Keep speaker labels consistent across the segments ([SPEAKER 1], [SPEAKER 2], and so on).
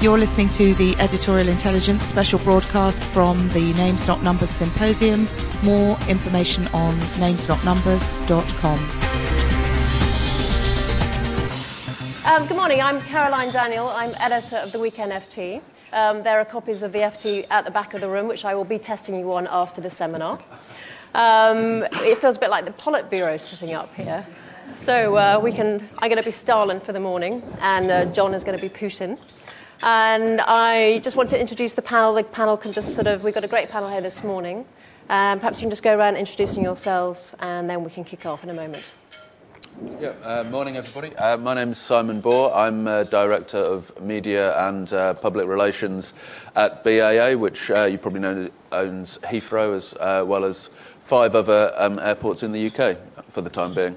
[SPEAKER 1] You're listening to the Editorial Intelligence special broadcast from the Names Not Numbers Symposium. More information on namesnotnumbers.com.
[SPEAKER 2] Um, good morning, I'm Caroline Daniel. I'm editor of the Weekend FT. Um, there are copies of the FT at the back of the room, which I will be testing you on after the seminar. Um, it feels a bit like the Politburo sitting up here. So uh, we can, I'm going to be Stalin for the morning, and uh, John is going to be Putin. And I just want to introduce the panel. The panel can just sort of, we've got a great panel here this morning. Um, perhaps you can just go around introducing yourselves, and then we can kick off in a moment.
[SPEAKER 3] Yeah, uh, morning everybody. Uh, my is Simon Baugh. I'm uh, Director of Media and uh, Public Relations at BAA, which uh, you probably know owns Heathrow as uh, well as five other um, airports in the UK for the time being.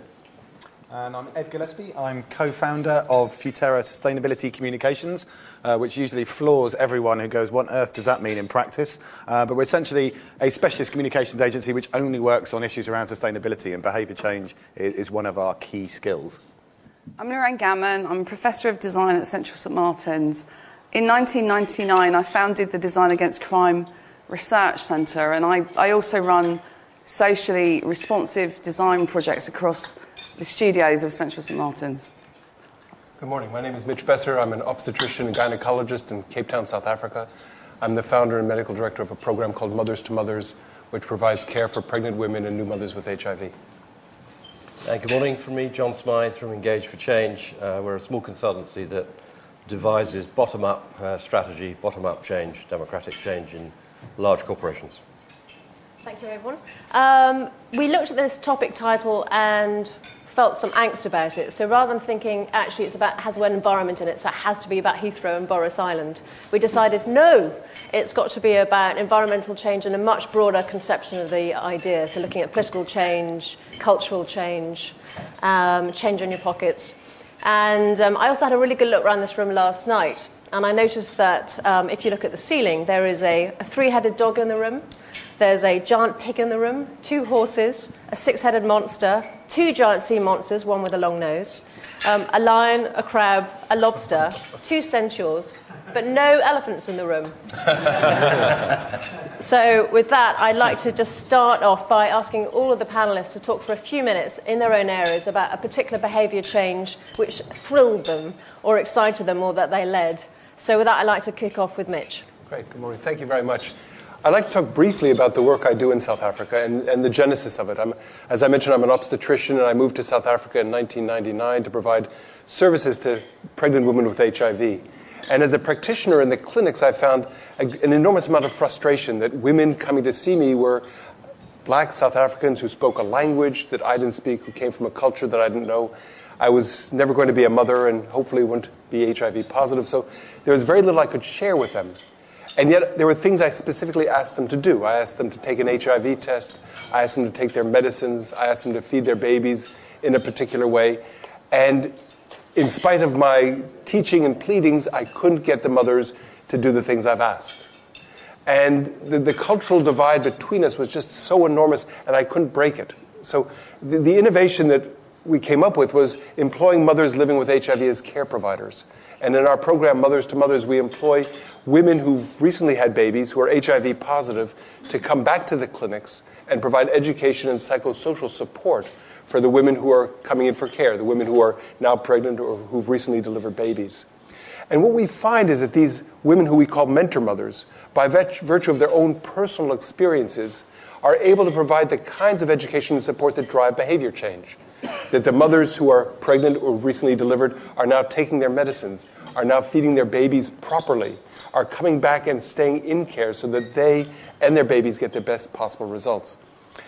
[SPEAKER 4] And I'm Ed Gillespie. I'm co founder of Futerra Sustainability Communications, uh, which usually floors everyone who goes, What on earth does that mean in practice? Uh, but we're essentially a specialist communications agency which only works on issues around sustainability, and behaviour change is, is one of our key skills.
[SPEAKER 5] I'm Lorraine Gamman. I'm a professor of design at Central St Martin's. In 1999, I founded the Design Against Crime Research Centre, and I, I also run socially responsive design projects across the studios of Central St Martin's.
[SPEAKER 6] Good morning. My name is Mitch Besser. I'm an obstetrician and gynecologist in Cape Town, South Africa. I'm the founder and medical director of a program called Mothers to Mothers, which provides care for pregnant women and new mothers with HIV.
[SPEAKER 7] Uh, good morning from me, John Smythe from Engage for Change. Uh, we're a small consultancy that devises bottom up uh, strategy, bottom up change, democratic change in large corporations.
[SPEAKER 2] Thank you, everyone. Um, we looked at this topic title and felt some angst about it. So rather than thinking actually it's about has one environment in it, so it has to be about Heathrow and Boris Island, we decided no, it's got to be about environmental change and a much broader conception of the idea. So looking at political change, cultural change, um, change in your pockets. And um, I also had a really good look around this room last night, and I noticed that um, if you look at the ceiling, there is a, a three-headed dog in the room. There's a giant pig in the room, two horses, a six headed monster, two giant sea monsters, one with a long nose, um, a lion, a crab, a lobster, two centaurs, but no elephants in the room. so, with that, I'd like to just start off by asking all of the panelists to talk for a few minutes in their own areas about a particular behaviour change which thrilled them or excited them or that they led. So, with that, I'd like to kick off with Mitch.
[SPEAKER 6] Great. Good morning. Thank you very much. I'd like to talk briefly about the work I do in South Africa and, and the genesis of it. I'm, as I mentioned, I'm an obstetrician, and I moved to South Africa in 1999 to provide services to pregnant women with HIV. And as a practitioner in the clinics, I found a, an enormous amount of frustration that women coming to see me were black South Africans who spoke a language that I didn't speak, who came from a culture that I didn't know. I was never going to be a mother and hopefully wouldn't be HIV positive, so there was very little I could share with them. And yet, there were things I specifically asked them to do. I asked them to take an HIV test. I asked them to take their medicines. I asked them to feed their babies in a particular way. And in spite of my teaching and pleadings, I couldn't get the mothers to do the things I've asked. And the, the cultural divide between us was just so enormous, and I couldn't break it. So, the, the innovation that we came up with was employing mothers living with HIV as care providers. And in our program, Mothers to Mothers, we employ women who've recently had babies who are HIV positive to come back to the clinics and provide education and psychosocial support for the women who are coming in for care, the women who are now pregnant or who've recently delivered babies. And what we find is that these women who we call mentor mothers, by virtue of their own personal experiences, are able to provide the kinds of education and support that drive behavior change that the mothers who are pregnant or recently delivered are now taking their medicines, are now feeding their babies properly, are coming back and staying in care so that they and their babies get the best possible results.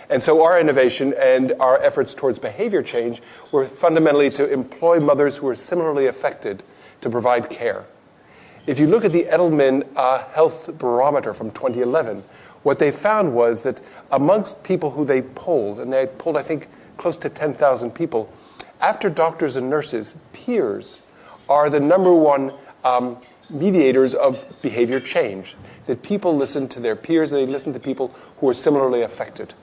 [SPEAKER 6] And so our innovation and our efforts towards behavior change were fundamentally to employ mothers who are similarly affected to provide care. If you look at the Edelman uh, Health Barometer from 2011, what they found was that amongst people who they polled, and they polled, I think, close to 10,000 people. After doctors and nurses, peers are the number one um, mediators of behavior change. That people listen to their peers and they listen to people who are similarly affected.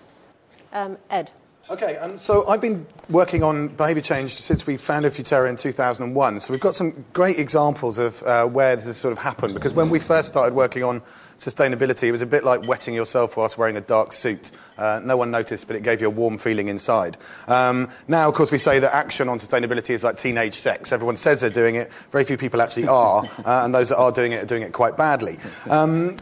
[SPEAKER 2] Um, Ed.
[SPEAKER 4] Okay, um, so I've been working on behaviour change since we founded Futerra in 2001. So we've got some great examples of uh, where this has sort of happened. Because when we first started working on sustainability, it was a bit like wetting yourself whilst wearing a dark suit. Uh, no one noticed, but it gave you a warm feeling inside. Um, now, of course, we say that action on sustainability is like teenage sex. Everyone says they're doing it. Very few people actually are, uh, and those that are doing it are doing it quite badly. Um,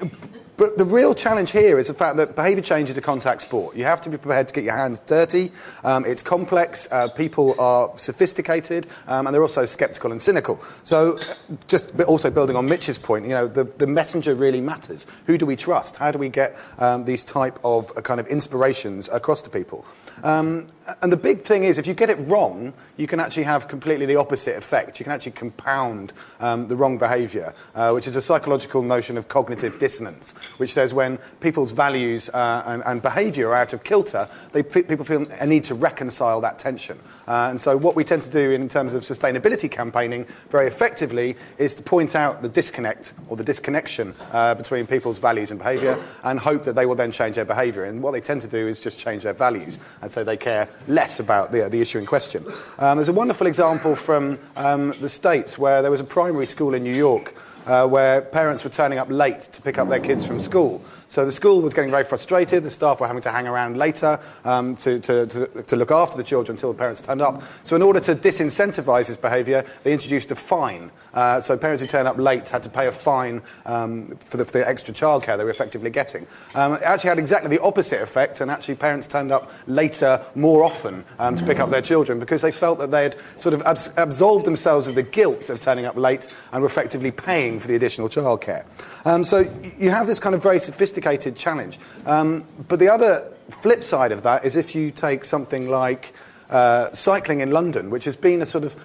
[SPEAKER 4] but the real challenge here is the fact that behaviour change is a contact sport. You have to be prepared to get your hands dirty. Um, it's complex. Uh, people are sophisticated, um, and they're also sceptical and cynical. So, uh, just also building on Mitch's point, you know, the, the messenger really matters. Who do we trust? How do we get um, these type of uh, kind of inspirations across to people? Um, and the big thing is, if you get it wrong, you can actually have completely the opposite effect. You can actually compound um, the wrong behaviour, uh, which is a psychological notion of cognitive dissonance, which says when people's values uh, and, and behaviour are out of kilter, they, people feel a need to reconcile that tension. Uh, and so, what we tend to do in terms of sustainability campaigning very effectively is to point out the disconnect or the disconnection uh, between people's values and behaviour and hope that they will then change their behaviour. And what they tend to do is just change their values, and so they care less about the, the issue in question. Um, there's a wonderful example from um, the States where there was a primary school in New York uh, where parents were turning up late to pick up their kids from school. So the school was getting very frustrated. The staff were having to hang around later um, to, to, to, to, look after the children until the parents turned up. So in order to disincentivize this behavior, they introduced a fine. Uh, so parents who turned up late had to pay a fine um, for, the, for, the, extra childcare they were effectively getting. Um, it actually had exactly the opposite effect, and actually parents turned up later more often um, to pick up their children because they felt that they had sort of abs- absolved themselves of the guilt of turning up late and were effectively paying for the additional childcare. Um, so you have this kind of very sophisticated sophisticated challenge. Um, but the other flip side of that is if you take something like uh, cycling in London, which has been a sort of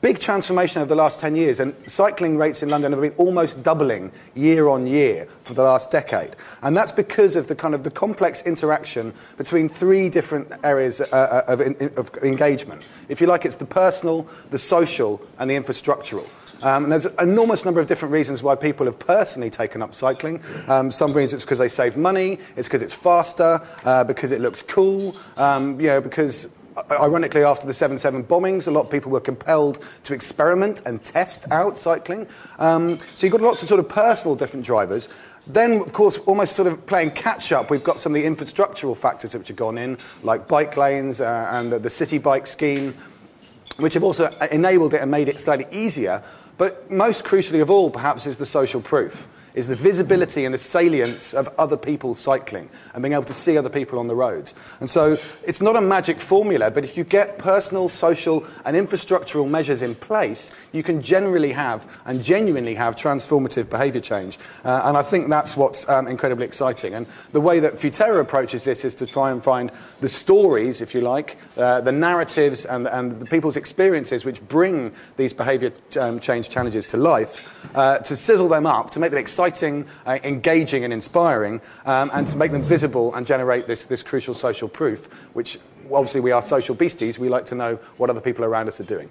[SPEAKER 4] big transformation over the last 10 years, and cycling rates in London have been almost doubling year on year for the last decade. And that's because of the kind of the complex interaction between three different areas uh, uh of, of engagement. If you like, it's the personal, the social, and the infrastructural. Um, and there's an enormous number of different reasons why people have personally taken up cycling. Um, some reasons it's because they save money, it's because it's faster, uh, because it looks cool, um, you know, because ironically, after the 7 7 bombings, a lot of people were compelled to experiment and test out cycling. Um, so you've got lots of sort of personal different drivers. Then, of course, almost sort of playing catch up, we've got some of the infrastructural factors which have gone in, like bike lanes uh, and the, the city bike scheme, which have also enabled it and made it slightly easier but most crucially of all, perhaps, is the social proof is the visibility and the salience of other people cycling and being able to see other people on the roads. And so it's not a magic formula, but if you get personal, social, and infrastructural measures in place, you can generally have and genuinely have transformative behaviour change. Uh, and I think that's what's um, incredibly exciting. And the way that Futerra approaches this is to try and find the stories, if you like, uh, the narratives and, and the people's experiences which bring these behaviour um, change challenges to life, uh, to sizzle them up, to make them exciting exciting, uh, engaging, and inspiring, um, and to make them visible and generate this, this crucial social proof, which obviously we are social beasties. We like to know what other people around us are doing.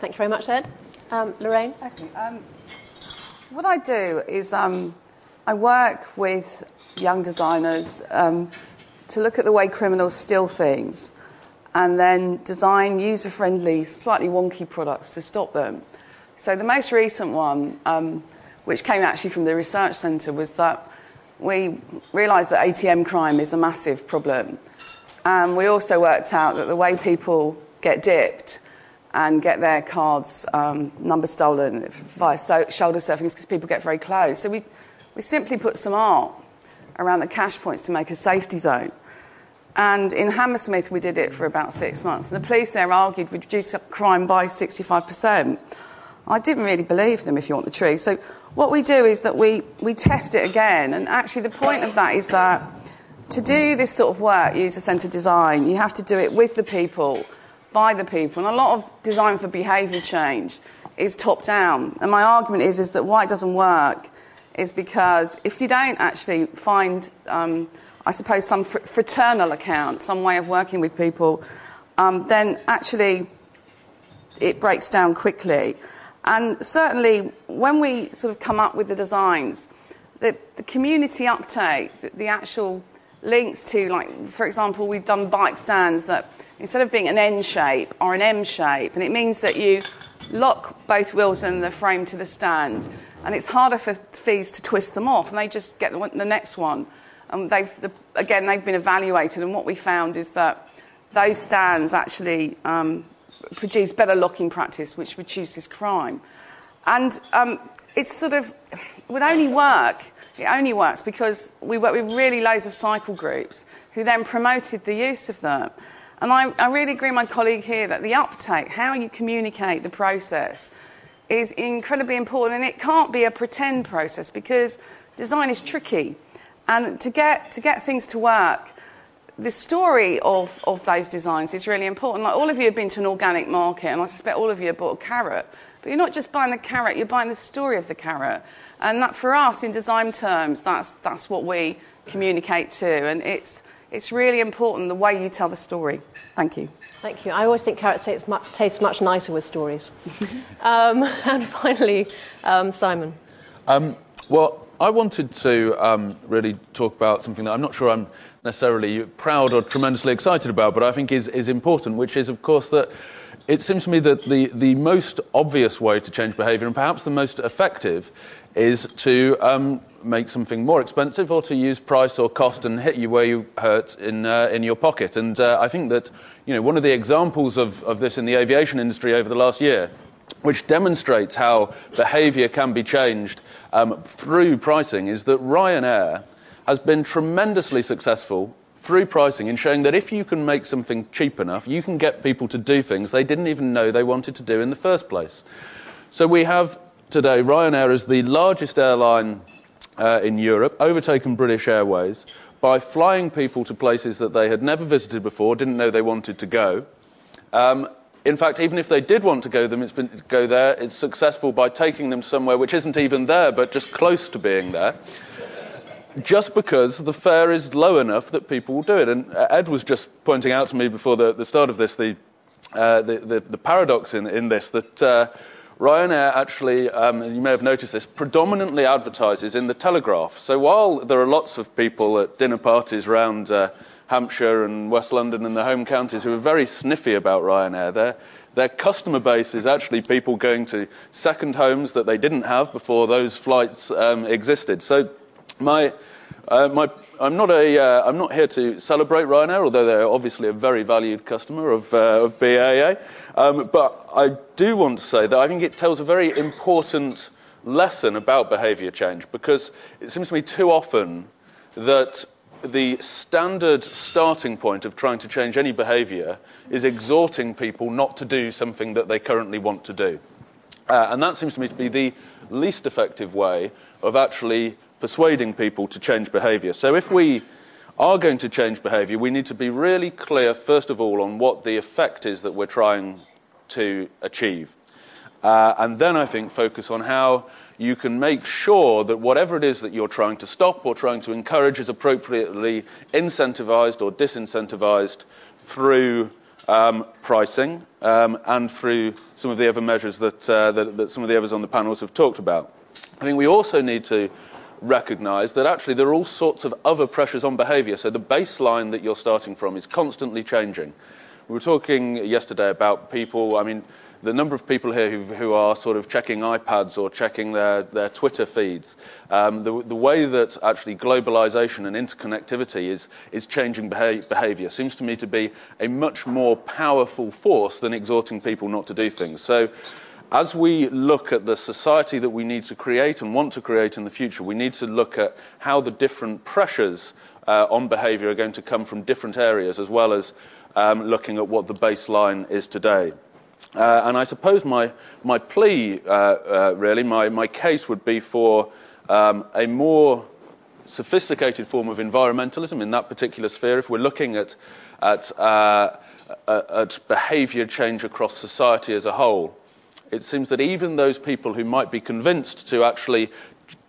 [SPEAKER 2] Thank you very much, Ed. Um, Lorraine?
[SPEAKER 5] Okay. Um, what I do is um, I work with young designers um, to look at the way criminals steal things and then design user friendly, slightly wonky products to stop them. So the most recent one um, which came actually from the research centre, was that we realised that ATM crime is a massive problem. And we also worked out that the way people get dipped and get their cards um, number stolen via so- shoulder surfing is because people get very close. So we, we simply put some art around the cash points to make a safety zone. And in Hammersmith, we did it for about six months. And the police there argued we'd reduce crime by 65%. I didn't really believe them, if you want the truth. So what we do is that we, we test it again. And actually, the point of that is that to do this sort of work, user centered design, you have to do it with the people, by the people. And a lot of design for behaviour change is top down. And my argument is, is that why it doesn't work is because if you don't actually find, um, I suppose, some fr- fraternal account, some way of working with people, um, then actually it breaks down quickly. And certainly, when we sort of come up with the designs, the, the community uptake, the, the, actual links to, like, for example, we've done bike stands that instead of being an N shape are an M shape, and it means that you lock both wheels and the frame to the stand, and it's harder for fees to twist them off, and they just get the, the next one. And they've, the, again, they've been evaluated, and what we found is that those stands actually um, produce better locking practice, which reduces crime. And um, it's sort of, would only work, it only works because we work with really loads of cycle groups who then promoted the use of them. And I, I really agree with my colleague here that the uptake, how you communicate the process, is incredibly important. And it can't be a pretend process because design is tricky. And to get, to get things to work, the story of, of those designs is really important. Like all of you have been to an organic market, and I suspect all of you have bought a carrot. But you're not just buying the carrot, you're buying the story of the carrot. And that for us, in design terms, that's, that's what we communicate to. And it's, it's really important the way you tell the story. Thank you.
[SPEAKER 2] Thank you. I always think carrots taste much, taste much nicer with stories. um, and finally, um, Simon.
[SPEAKER 3] Um, well, I wanted to um, really talk about something that I'm not sure I'm necessarily proud or tremendously excited about, but I think is, is important, which is, of course, that it seems to me that the, the most obvious way to change behaviour, and perhaps the most effective, is to um, make something more expensive or to use price or cost and hit you where you hurt in, uh, in your pocket. And uh, I think that you know, one of the examples of, of this in the aviation industry over the last year, which demonstrates how behaviour can be changed um, through pricing, is that Ryanair has been tremendously successful through pricing in showing that if you can make something cheap enough, you can get people to do things they didn't even know they wanted to do in the first place. So we have today Ryanair as the largest airline uh, in Europe, overtaken British Airways by flying people to places that they had never visited before, didn't know they wanted to go. Um, in fact, even if they did want to go, them, it's been, go there, it's successful by taking them somewhere which isn't even there, but just close to being there just because the fare is low enough that people will do it. And uh, Ed was just pointing out to me before the, the start of this the, uh, the, the, the, paradox in, in this that uh, Ryanair actually, um, you may have noticed this, predominantly advertises in the Telegraph. So while there are lots of people at dinner parties around uh, Hampshire and West London and the home counties who are very sniffy about Ryanair, their, their customer base is actually people going to second homes that they didn't have before those flights um, existed. So my, uh, my, I'm, not a, uh, I'm not here to celebrate Ryanair, although they're obviously a very valued customer of, uh, of BAA. Um, but I do want to say that I think it tells a very important lesson about behaviour change because it seems to me too often that the standard starting point of trying to change any behaviour is exhorting people not to do something that they currently want to do. Uh, and that seems to me to be the least effective way of actually persuading people to change behaviour. So if we are going to change behaviour, we need to be really clear, first of all, on what the effect is that we're trying to achieve. Uh, and then I think focus on how you can make sure that whatever it is that you're trying to stop or trying to encourage is appropriately incentivized or disincentivized through um, pricing um, and through some of the other measures that, uh, that, that some of the others on the panels have talked about. I think we also need to recognize that actually there are all sorts of other pressures on behavior. So the baseline that you're starting from is constantly changing. We were talking yesterday about people, I mean, the number of people here who, who are sort of checking iPads or checking their, their Twitter feeds, um, the, the way that actually globalization and interconnectivity is, is changing beha- behavior seems to me to be a much more powerful force than exhorting people not to do things. So as we look at the society that we need to create and want to create in the future, we need to look at how the different pressures uh, on behaviour are going to come from different areas, as well as um, looking at what the baseline is today. Uh, and I suppose my, my plea, uh, uh really, my, my case would be for um, a more sophisticated form of environmentalism in that particular sphere. If we're looking at, at, uh, at behaviour change across society as a whole, it seems that even those people who might be convinced to actually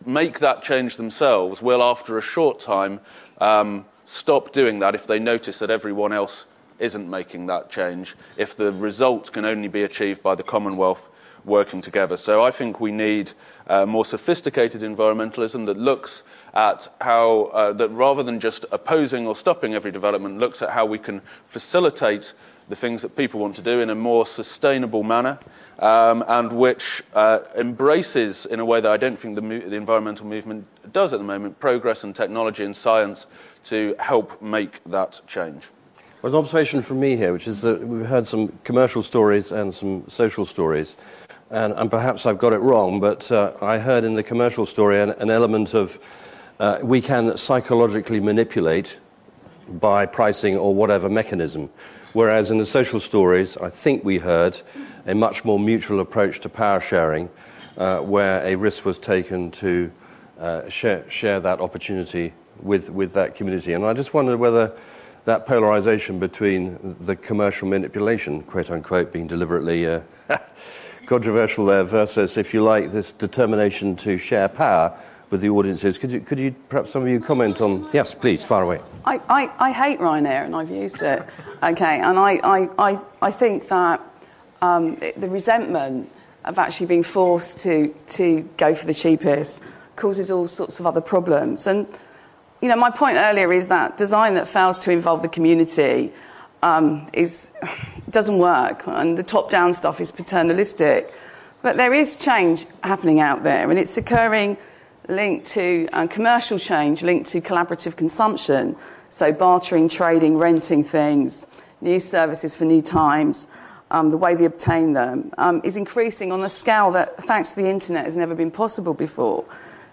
[SPEAKER 3] make that change themselves will, after a short time, um, stop doing that if they notice that everyone else isn't making that change, if the result can only be achieved by the Commonwealth working together. So I think we need uh, more sophisticated environmentalism that looks at how, uh, that rather than just opposing or stopping every development, looks at how we can facilitate the things that people want to do in a more sustainable manner um, and which uh, embraces, in a way that I don't think the, the, environmental movement does at the moment, progress and technology and science to help make that change.
[SPEAKER 7] Well, an observation from me here, which is that we've heard some commercial stories and some social stories. And, and perhaps I've got it wrong, but uh, I heard in the commercial story an, an element of uh, we can psychologically manipulate by pricing or whatever mechanism. Whereas in the social stories, I think we heard a much more mutual approach to power sharing, uh, where a risk was taken to uh, share, share that opportunity with, with that community. And I just wondered whether that polarization between the commercial manipulation, quote unquote, being deliberately uh, controversial there, versus, if you like, this determination to share power with the audiences. Could you, could you perhaps some of you comment on? Yes, please, far away.
[SPEAKER 5] I, I, I hate Ryanair and I've used it. Okay, and I, I, I, I think that um, the resentment of actually being forced to, to go for the cheapest causes all sorts of other problems. And, you know, my point earlier is that design that fails to involve the community um, is, doesn't work, and the top down stuff is paternalistic. But there is change happening out there, and it's occurring linked to uh, commercial change, linked to collaborative consumption, so bartering, trading, renting things, new services for new times, um, the way they obtain them, um, is increasing on a scale that, thanks to the internet, has never been possible before.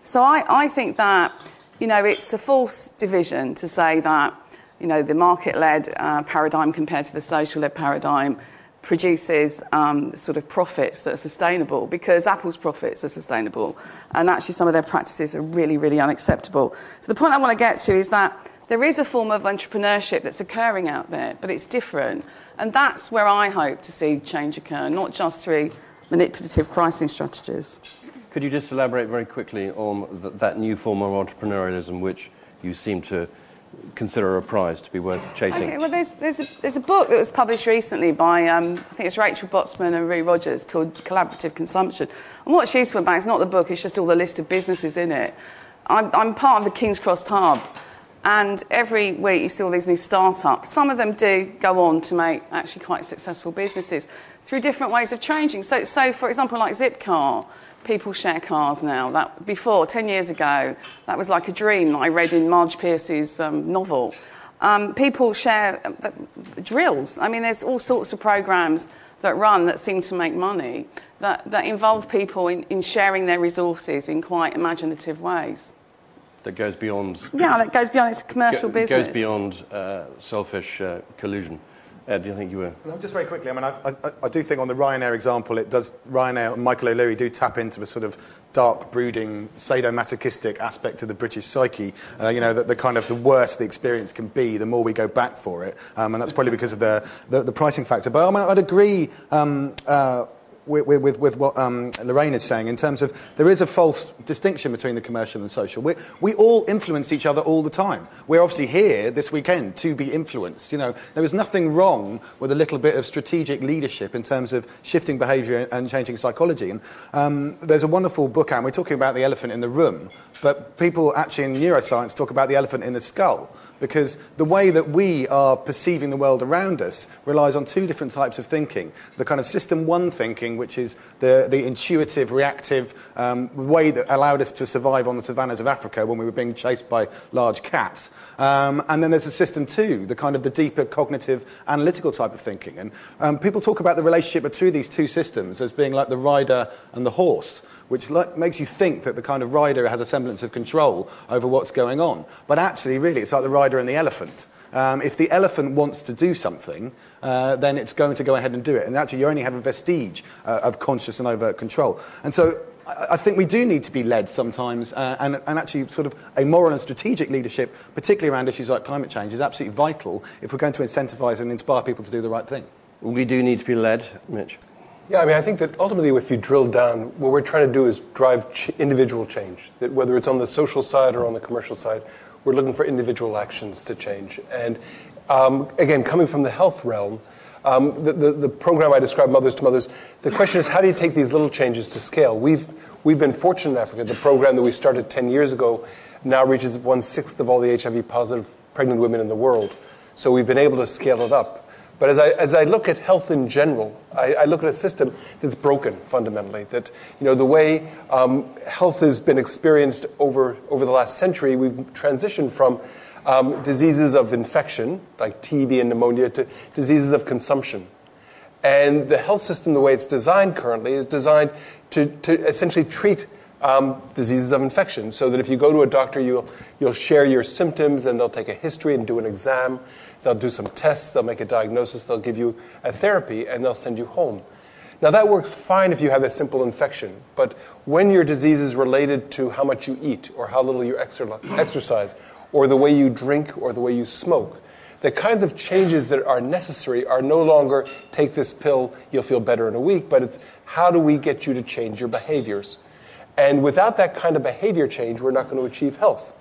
[SPEAKER 5] So I, I think that, you know, it's a false division to say that, you know, the market-led uh, paradigm compared to the social-led paradigm produces um, sort of profits that are sustainable because Apple's profits are sustainable and actually some of their practices are really, really unacceptable. So the point I want to get to is that there is a form of entrepreneurship that's occurring out there, but it's different. And that's where I hope to see change occur, not just through manipulative pricing strategies.
[SPEAKER 7] Could you just elaborate very quickly on th- that new form of entrepreneurialism which you seem to consider a prize to be worth chasing?
[SPEAKER 5] Okay, well, there's, there's, a, there's a book that was published recently by, um, I think it's Rachel Botsman and Roo Rogers called Collaborative Consumption. And what she's put back is not the book, it's just all the list of businesses in it. I'm, I'm part of the King's Cross Hub, and every week you see all these new startups. Some of them do go on to make actually quite successful businesses through different ways of changing. So, so for example, like Zipcar, people share cars now. That before ten years ago, that was like a dream that I read in Marge Piercy's um, novel. Um, people share uh, drills. I mean, there's all sorts of programs that run that seem to make money that, that involve people in, in sharing their resources in quite imaginative ways.
[SPEAKER 7] That goes beyond.
[SPEAKER 5] Yeah, that goes beyond. It's a commercial
[SPEAKER 7] go,
[SPEAKER 5] business.
[SPEAKER 7] Goes beyond uh, selfish uh, collusion. Ed, do you think you were?
[SPEAKER 4] Well, just very quickly, I mean, I, I, I, do think on the Ryanair example, it does. Ryanair and Michael O'Leary do tap into a sort of dark, brooding, sadomasochistic aspect of the British psyche. Uh, you know, that the kind of the worse the experience can be, the more we go back for it, um, and that's probably because of the the, the pricing factor. But I mean, I'd agree. Um, uh, with, with, with what um, Lorraine is saying in terms of there is a false distinction between the commercial and social. We, we all influence each other all the time. We're obviously here this weekend to be influenced. You know, there is nothing wrong with a little bit of strategic leadership in terms of shifting behaviour and changing psychology. And um, there's a wonderful book out. We're talking about the elephant in the room, but people actually in neuroscience talk about the elephant in the skull because the way that we are perceiving the world around us relies on two different types of thinking. The kind of system one thinking, which is the, the intuitive, reactive um, way that allowed us to survive on the savannas of Africa when we were being chased by large cats. Um, and then there's a system two, the kind of the deeper cognitive, analytical type of thinking. And um, people talk about the relationship between these two systems as being like the rider and the horse which makes you think that the kind of rider has a semblance of control over what's going on. But actually, really, it's like the rider and the elephant. Um, if the elephant wants to do something, uh, then it's going to go ahead and do it. And actually, you only have a vestige uh, of conscious and overt control. And so I think we do need to be led sometimes, uh, and, and, actually, sort of a moral and strategic leadership, particularly around issues like climate change, is absolutely vital if we're going to incentivise and inspire people to do the right thing.
[SPEAKER 7] We do need to be led, Mitch.
[SPEAKER 6] Yeah, I mean, I think that ultimately, if you drill down, what we're trying to do is drive ch- individual change. That whether it's on the social side or on the commercial side, we're looking for individual actions to change. And um, again, coming from the health realm, Um, the, the, the, program I described, Mothers to Mothers, the question is how do you take these little changes to scale? We've, we've been fortunate in Africa. The program that we started 10 years ago now reaches one sixth of all the HIV positive pregnant women in the world. So we've been able to scale it up. But as I, as I look at health in general, I, I look at a system that's broken fundamentally. That you know, the way um, health has been experienced over, over the last century, we've transitioned from um, diseases of infection, like TB and pneumonia, to diseases of consumption. And the health system, the way it's designed currently, is designed to, to essentially treat um, diseases of infection. So that if you go to a doctor, you'll, you'll share your symptoms and they'll take a history and do an exam. They'll do some tests, they'll make a diagnosis, they'll give you a therapy, and they'll send you home. Now, that works fine if you have a simple infection, but when your disease is related to how much you eat, or how little you exercise, or the way you drink or the way you smoke. The kinds of changes that are necessary are no longer take this pill, you'll feel better in a week, but it's how do we get you to change your behaviors? And without that kind of behavior change, we're not going to achieve health.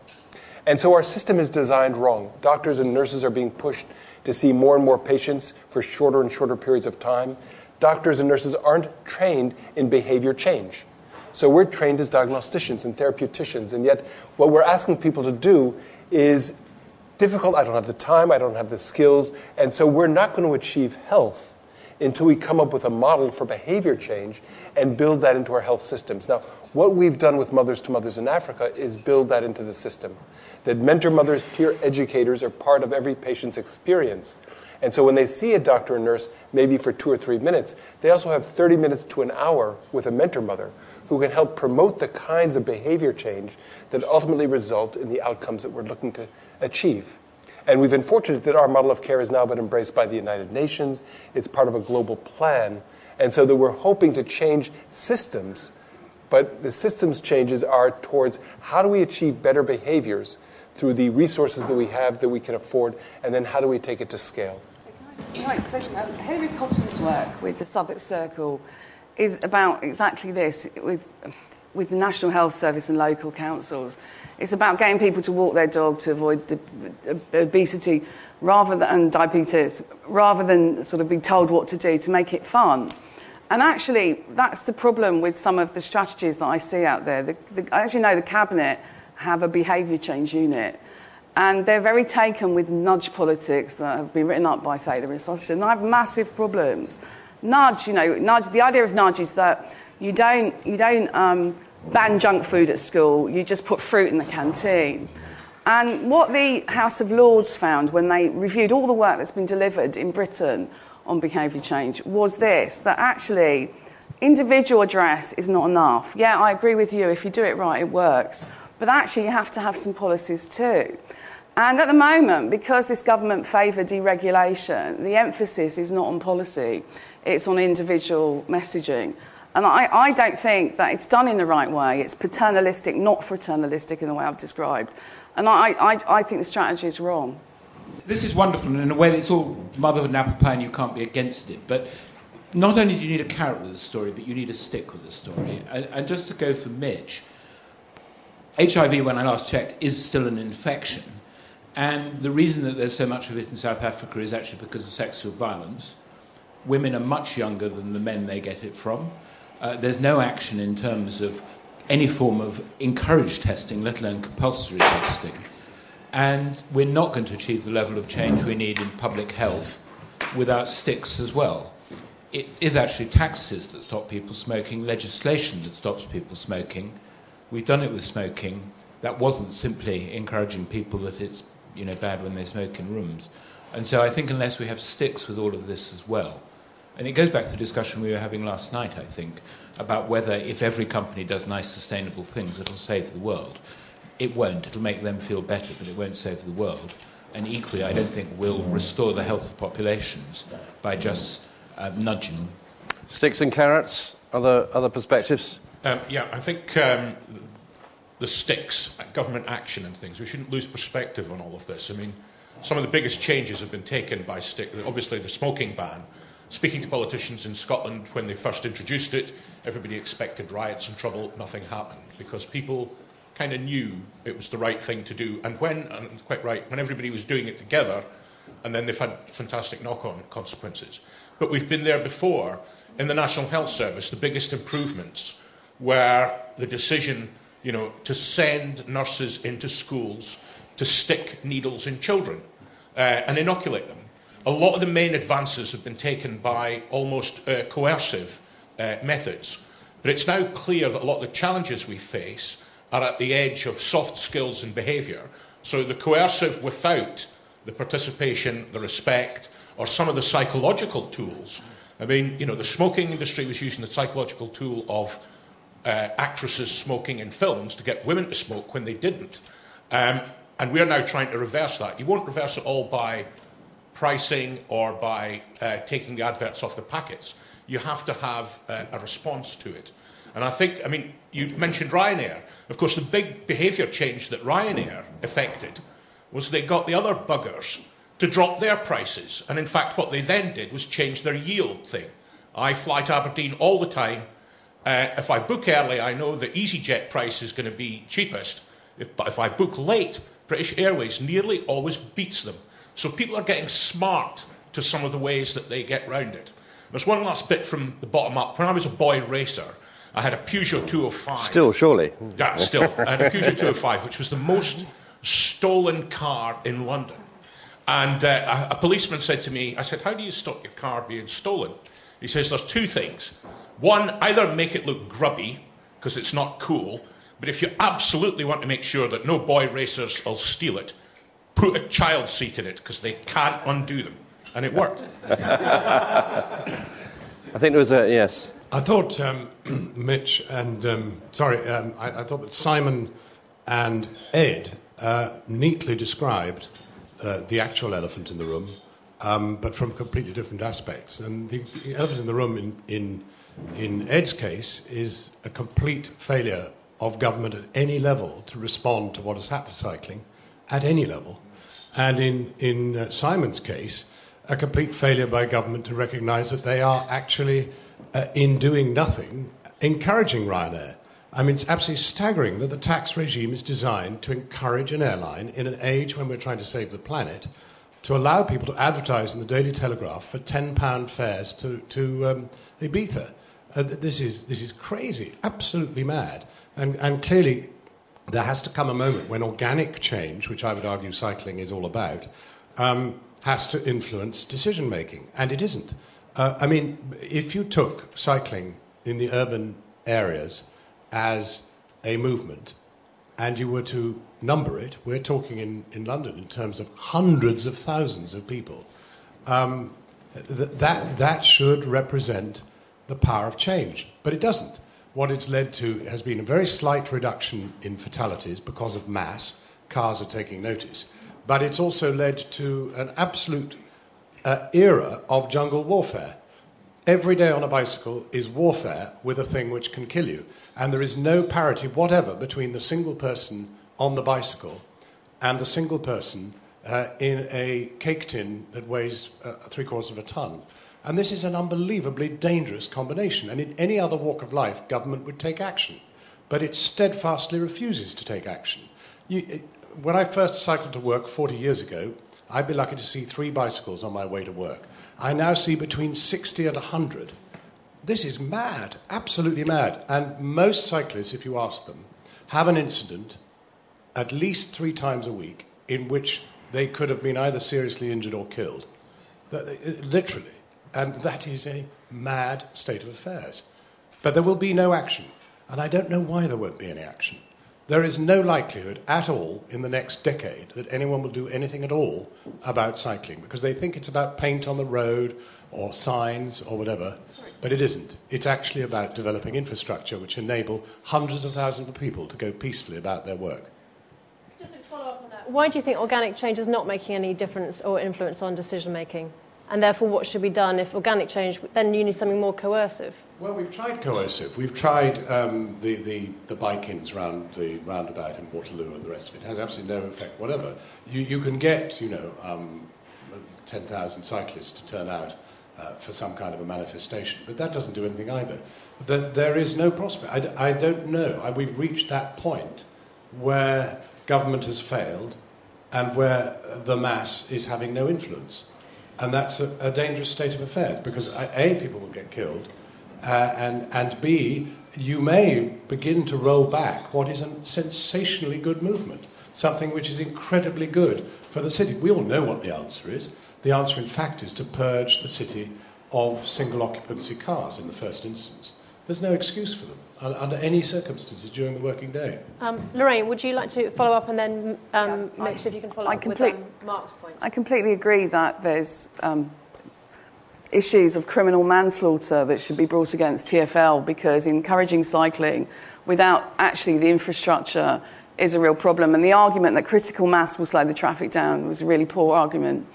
[SPEAKER 6] And so our system is designed wrong. Doctors and nurses are being pushed to see more and more patients for shorter and shorter periods of time. Doctors and nurses aren't trained in behavior change. So we're trained as diagnosticians and therapeuticians, and yet what we're asking people to do is difficult. I don't have the time, I don't have the skills, and so we're not going to achieve health until we come up with a model for behavior change and build that into our health systems. Now, what we've done with Mothers to Mothers in Africa is build that into the system. That mentor mothers, peer educators are part of every patient's experience. And so when they see a doctor or nurse, maybe for two or three minutes, they also have 30 minutes to an hour with a mentor mother who can help promote the kinds of behavior change that ultimately result in the outcomes that we're looking to achieve. And we've been fortunate that our model of care has now been embraced by the United Nations. It's part of a global plan. And so that we're hoping to change systems, but the systems changes are towards how do we achieve better behaviors through the resources that we have that we can afford, and then how do we take it to scale?
[SPEAKER 5] Right, um, Hilary Cottam's work with the Southwark Circle is about exactly this with, with the National Health Service and local councils. It's about getting people to walk their dog to avoid obesity rather than, and diabetes, rather than sort of be told what to do to make it fun. And actually, that's the problem with some of the strategies that I see out there. The, the, as you know, the Cabinet have a behaviour change unit. And they're very taken with nudge politics that have been written up by Thaler and Sunstein. And I have massive problems nudge, you know, nudge, the idea of nudge is that you don't, you don't um, ban junk food at school, you just put fruit in the canteen. And what the House of Lords found when they reviewed all the work that's been delivered in Britain on behaviour change was this that actually individual address is not enough. Yeah, I agree with you, if you do it right, it works. But actually, you have to have some policies too. And at the moment, because this government favour deregulation, the emphasis is not on policy it's on individual messaging. And I, I, don't think that it's done in the right way. It's paternalistic, not fraternalistic in the way I've described. And I, I, I think the strategy is wrong.
[SPEAKER 8] This is wonderful, and in a way, it's all motherhood and apple pie, and you can't be against it. But not only do you need a carrot with the story, but you need a stick with the story. And, and just to go for Mitch, HIV, when I last checked, is still an infection. And the reason that there's so much of it in South Africa is actually because of sexual violence women are much younger than the men they get it from. Uh, there's no action in terms of any form of encouraged testing, let alone compulsory testing. And we're not going to achieve the level of change we need in public health without sticks as well. It is actually taxes that stop people smoking, legislation that stops people smoking. We've done it with smoking. That wasn't simply encouraging people that it's you know, bad when they smoke in rooms. And so I think unless we have sticks with all of this as well, and it goes back to the discussion we were having last night, I think, about whether if every company does nice, sustainable things, it'll save the world. It won't. It'll make them feel better, but it won't save the world. And equally, I don't think we'll restore the health of populations by just uh, nudging.
[SPEAKER 7] Sticks and carrots, other, other perspectives?
[SPEAKER 9] Um, yeah, I think um, the sticks, government action and things, we shouldn't lose perspective on all of this. I mean, some of the biggest changes have been taken by stick. Obviously, the smoking ban Speaking to politicians in Scotland when they first introduced it, everybody expected riots and trouble. Nothing happened because people kind of knew it was the right thing to do. And when, and quite right, when everybody was doing it together, and then they've had fantastic knock on consequences. But we've been there before. In the National Health Service, the biggest improvements were the decision you know, to send nurses into schools to stick needles in children uh, and inoculate them. A lot of the main advances have been taken by almost uh, coercive uh, methods. But it's now clear that a lot of the challenges we face are at the edge of soft skills and behaviour. So the coercive without the participation, the respect, or some of the psychological tools. I mean, you know, the smoking industry was using the psychological tool of uh, actresses smoking in films to get women to smoke when they didn't. Um, and we're now trying to reverse that. You won't reverse it all by pricing or by uh, taking adverts off the packets. You have to have uh, a response to it. And I think, I mean, you mentioned Ryanair. Of course, the big behaviour change that Ryanair affected was they got the other buggers to drop their prices. And in fact, what they then did was change their yield thing. I fly to Aberdeen all the time. Uh, if I book early, I know the EasyJet price is going to be cheapest. If, but if I book late, British Airways nearly always beats them. So people are getting smart to some of the ways that they get round it. There's one last bit from the bottom up. When I was a boy racer, I had a Peugeot 205.
[SPEAKER 7] Still, surely.
[SPEAKER 9] Yeah, still. I had a Peugeot 205, which was the most stolen car in London. And uh, a, a policeman said to me, I said, How do you stop your car being stolen? He says, There's two things. One, either make it look grubby, because it's not cool, but if you absolutely want to make sure that no boy racers will steal it, put a child seat in it, because they can't undo them. And it worked.
[SPEAKER 7] I think there was a, yes.
[SPEAKER 10] I thought um, Mitch and, um, sorry, um, I, I, thought that Simon and Ed uh, neatly described uh, the actual elephant in the room, um, but from completely different aspects. And the, the elephant in the room in, in, in Ed's case is a complete failure of government at any level to respond to what has happened to cycling at any level. And in, in uh, Simon's case, a complete failure by government to recognize that they are actually uh, in doing nothing, encouraging Ryanair. I mean, it's absolutely staggering that the tax regime is designed to encourage an airline in an age when we're trying to save the planet to allow people to advertise in the Daily Telegraph for £10 fares to, to um, Ibiza. Uh, this, is, this is crazy, absolutely mad. And, and clearly, there has to come a moment when organic change, which I would argue cycling is all about, um, has to influence decision making. And it isn't. Uh, I mean, if you took cycling in the urban areas as a movement and you were to number it, we're talking in, in London in terms of hundreds of thousands of people, um, th- that, that should represent the power of change. But it doesn't. What it's led to has been a very slight reduction in fatalities because of mass. Cars are taking notice. But it's also led to an absolute uh, era of jungle warfare. Every day on a bicycle is warfare with a thing which can kill you. And there is no parity whatever between the single person on the bicycle and the single person uh, in a cake tin that weighs uh, three quarters of a ton. And this is an unbelievably dangerous combination. And in any other walk of life, government would take action. But it steadfastly refuses to take action. You, when I first cycled to work 40 years ago, I'd be lucky to see three bicycles on my way to work. I now see between 60 and 100. This is mad, absolutely mad. And most cyclists, if you ask them, have an incident at least three times a week in which they could have been either seriously injured or killed. Literally. And that is a mad state of affairs. But there will be no action. And I don't know why there won't be any action. There is no likelihood at all in the next decade that anyone will do anything at all about cycling because they think it's about paint on the road or signs or whatever, but it isn't. It's actually about developing infrastructure which enable hundreds of thousands of people to go peacefully about their work.
[SPEAKER 2] Just to follow up on that, why do you think organic change is not making any difference or influence on decision making? And therefore, what should be done if organic change, then you need something more coercive?
[SPEAKER 10] Well, we've tried coercive. We've tried um, the, the, the bike-ins around the roundabout in Waterloo and the rest of it. it has absolutely no effect whatever. You, you can get, you know, um, 10,000 cyclists to turn out uh, for some kind of a manifestation, but that doesn't do anything either. The, there is no prospect. I, I don't know. I, we've reached that point where government has failed and where the mass is having no influence. And that's a, a dangerous state of affairs because A, people will get killed, uh, and, and B, you may begin to roll back what is a sensationally good movement, something which is incredibly good for the city. We all know what the answer is. The answer, in fact, is to purge the city of single occupancy cars in the first instance. There's no excuse for them under any circumstances during the working day.
[SPEAKER 2] Um, Lorraine, would you like to follow up and then um, yeah, Mitch, if you can follow I up complete, with um, Mark's point?
[SPEAKER 5] I completely agree that there's um, issues of criminal manslaughter that should be brought against TFL because encouraging cycling without actually the infrastructure is a real problem. And the argument that critical mass will slow the traffic down was a really poor argument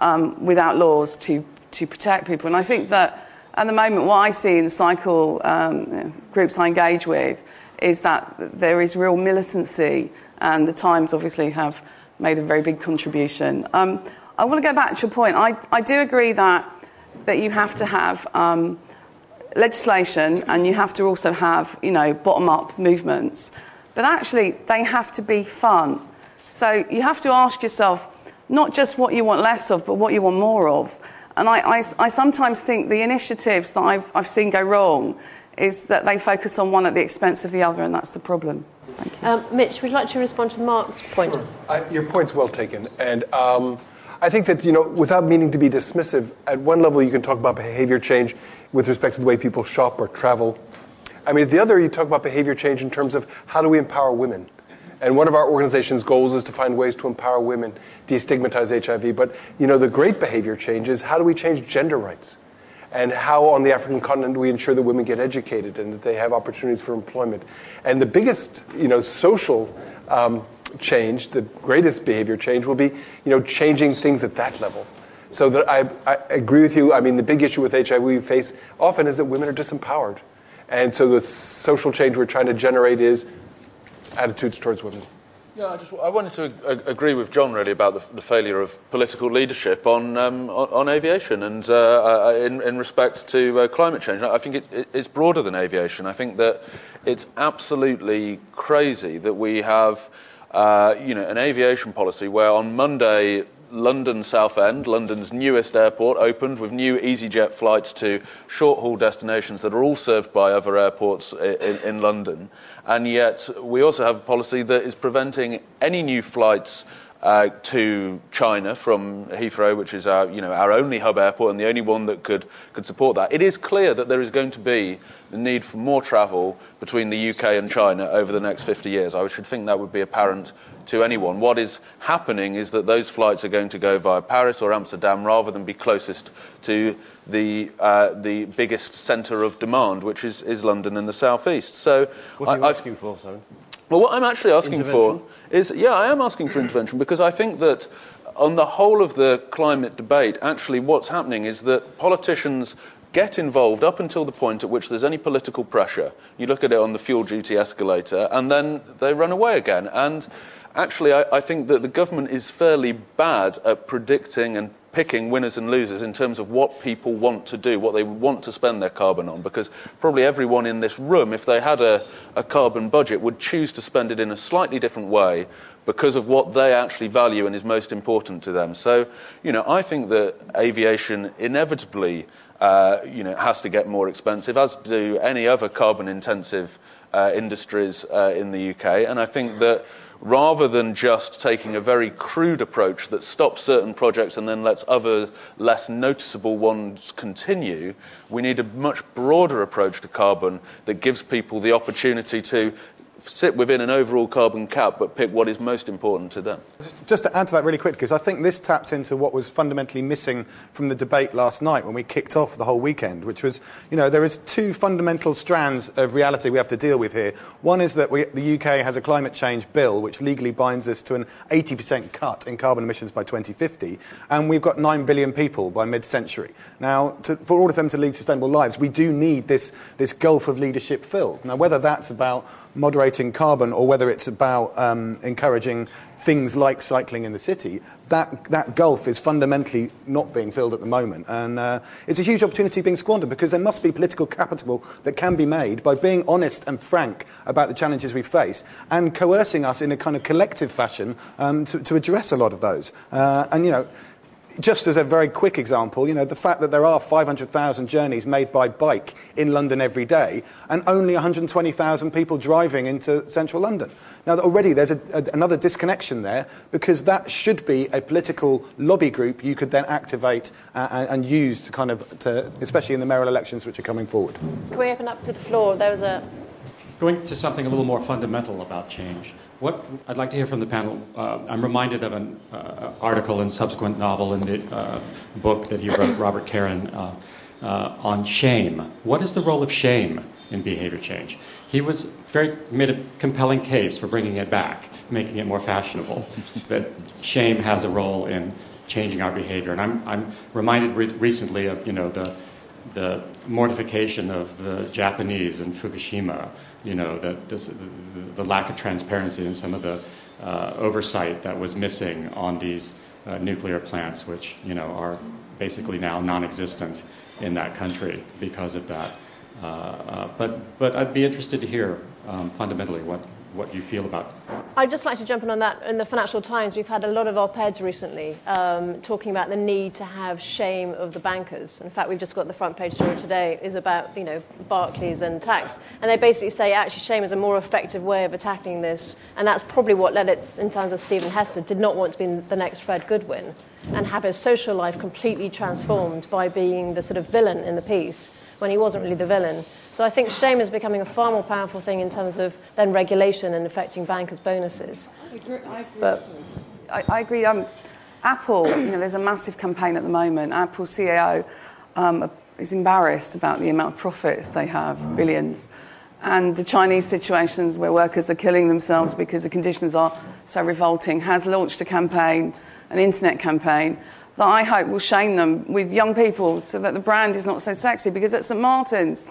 [SPEAKER 5] um, without laws to, to protect people. And I think that at the moment, what I see in the cycle um, groups I engage with is that there is real militancy, and the Times obviously have made a very big contribution. Um, I want to go back to your point. I, I do agree that, that you have to have um, legislation and you have to also have, you know, bottom-up movements. But actually, they have to be fun. So you have to ask yourself not just what you want less of, but what you want more of. And I, I, I sometimes think the initiatives that I've, I've seen go wrong is that they focus on one at the expense of the other, and that's the problem. Thank you.
[SPEAKER 2] Um, Mitch, would you like to respond to Mark's point?
[SPEAKER 6] Sure. I, your point's well taken. And um, I think that, you know, without meaning to be dismissive, at one level you can talk about behavior change with respect to the way people shop or travel. I mean, at the other, you talk about behavior change in terms of how do we empower women. And one of our organization's goals is to find ways to empower women, destigmatize HIV. But, you know, the great behavior change is how do we change gender rights? And how on the African continent we ensure that women get educated and that they have opportunities for employment? And the biggest, you know, social um, change, the greatest behavior change will be, you know, changing things at that level. So that I, I agree with you. I mean, the big issue with HIV we face often is that women are disempowered. And so the social change we're trying to generate is attitudes towards women.
[SPEAKER 3] Yeah, I, just, I wanted to agree with John really about the, the failure of political leadership on, um, on, on, aviation and uh, uh, in, in, respect to uh, climate change. I think it, it, it's broader than aviation. I think that it's absolutely crazy that we have uh, you know, an aviation policy where on Monday London Southend, London's newest airport, opened with new EasyJet flights to short haul destinations that are all served by other airports in, in, London. And yet, we also have a policy that is preventing any new flights uh, to China from Heathrow, which is our, you know, our only hub airport and the only one that could, could support that. It is clear that there is going to be the need for more travel between the UK and China over the next 50 years. I should think that would be apparent to anyone. What is happening is that those flights are going to go via Paris or Amsterdam rather than be closest to the, uh, the biggest centre of demand, which is, is London and the southeast. So
[SPEAKER 7] what are you I, asking for, Simon?
[SPEAKER 3] Well, what I'm actually asking for is, yeah, I am asking for intervention because I think that on the whole of the climate debate, actually what's happening is that politicians get involved up until the point at which there's any political pressure. You look at it on the fuel duty escalator, and then they run away again. And actually, I, I, think that the government is fairly bad at predicting and picking winners and losers in terms of what people want to do, what they want to spend their carbon on. Because probably everyone in this room, if they had a, a carbon budget, would choose to spend it in a slightly different way because of what they actually value and is most important to them. So, you know, I think that aviation inevitably, uh, you know, has to get more expensive, as do any other carbon intensive uh, industries uh, in the UK. And I think that rather than just taking a very crude approach that stops certain projects and then lets other less noticeable ones continue, we need a much broader approach to carbon that gives people the opportunity to sit within an overall carbon cap but pick what is most important to them.
[SPEAKER 4] Just to add to that really quick, because I think this taps into what was fundamentally missing from the debate last night when we kicked off the whole weekend, which was, you know, there is two fundamental strands of reality we have to deal with here. One is that we, the UK has a climate change bill which legally binds us to an 80% cut in carbon emissions by 2050, and we've got 9 billion people by mid-century. Now, to, for all of them to lead sustainable lives, we do need this, this gulf of leadership filled. Now, whether that's about moderating liberating carbon or whether it's about um, encouraging things like cycling in the city, that, that gulf is fundamentally not being filled at the moment. And uh, it's a huge opportunity being squandered because there must be political capital that can be made by being honest and frank about the challenges we face and coercing us in a kind of collective fashion um, to, to address a lot of those. Uh, and, you know, just as a very quick example, you know, the fact that there are 500,000 journeys made by bike in London every day and only 120,000 people driving into central London. Now, already there's a, a, another disconnection there because that should be a political lobby group you could then activate uh, and, and, use to kind of, to, especially in the mayoral elections which are coming forward.
[SPEAKER 2] Can we open up to the floor? There was a.
[SPEAKER 11] Going to something a little more fundamental about change. What I'd like to hear from the panel, uh, I'm reminded of an uh, article and subsequent novel in the uh, book that he wrote, Robert Karen, uh, uh, on shame. What is the role of shame in behavior change? He was very made a compelling case for bringing it back, making it more fashionable. that shame has a role in changing our behavior, and I'm, I'm reminded re- recently of you know the the mortification of the Japanese in Fukushima you know, the, this, the lack of transparency and some of the uh, oversight that was missing on these uh, nuclear plants, which, you know, are basically now non-existent in that country because of that. Uh, uh but, but I'd be interested to hear um, fundamentally what, what you feel about.
[SPEAKER 2] I'd just like to jump in on that. In the Financial Times, we've had a lot of op-eds recently um, talking about the need to have shame of the bankers. In fact, we've just got the front page story today is about you know Barclays and tax, and they basically say actually shame is a more effective way of attacking this, and that's probably what led it in terms of Stephen Hester did not want to be the next Fred Goodwin and have his social life completely transformed by being the sort of villain in the piece when he wasn't really the villain. So I think shame is becoming a far more powerful thing in terms of then regulation and affecting bankers' bonuses.
[SPEAKER 5] I agree. I agree. But, I, I agree. Um, Apple, you know, there's a massive campaign at the moment. Apple CEO um, is embarrassed about the amount of profits they have, billions. And the Chinese situations where workers are killing themselves because the conditions are so revolting has launched a campaign, an internet campaign, that I hope will shame them with young people so that the brand is not so sexy. Because at St. Martin's,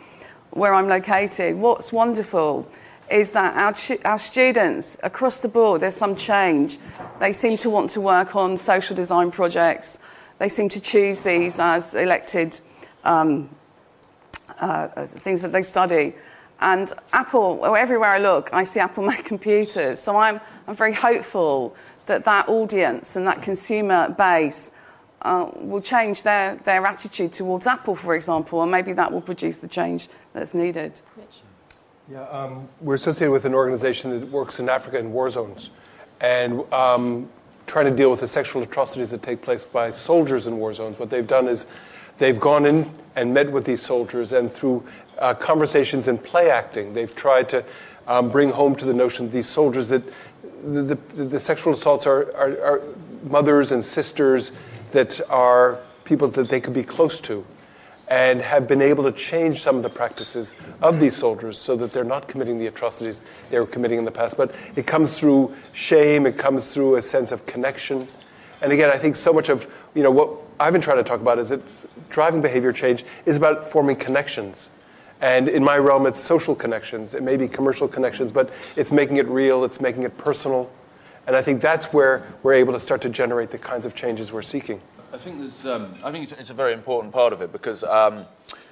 [SPEAKER 5] where I'm located, what's wonderful is that our, our students across the board, there's some change. They seem to want to work on social design projects. They seem to choose these as elected um, uh, things that they study. And Apple, everywhere I look, I see Apple Mac computers. So I'm, I'm very hopeful that that audience and that consumer base uh, will change their, their attitude towards Apple, for example, and maybe that will produce the change that's needed.
[SPEAKER 6] Yeah, um, we're associated with an organization that works in Africa in war zones and um, trying to deal with the sexual atrocities that take place by soldiers in war zones. What they've done is they've gone in and met with these soldiers, and through uh, conversations and play acting, they've tried to um, bring home to the notion that these soldiers that the, the, the sexual assaults are, are, are mothers and sisters that are people that they could be close to and have been able to change some of the practices of these soldiers so that they're not committing the atrocities they were committing in the past. But it comes through shame, it comes through a sense of connection. And again, I think so much of you know what I've been trying to talk about is that driving behavior change is about forming connections. And in my realm, it's social connections. It may be commercial connections, but it's making it real, it's making it personal. And I think that's where we're able to start to generate the kinds of changes we're seeking.
[SPEAKER 3] I think there's, um, I think it's, a very important part of it because um,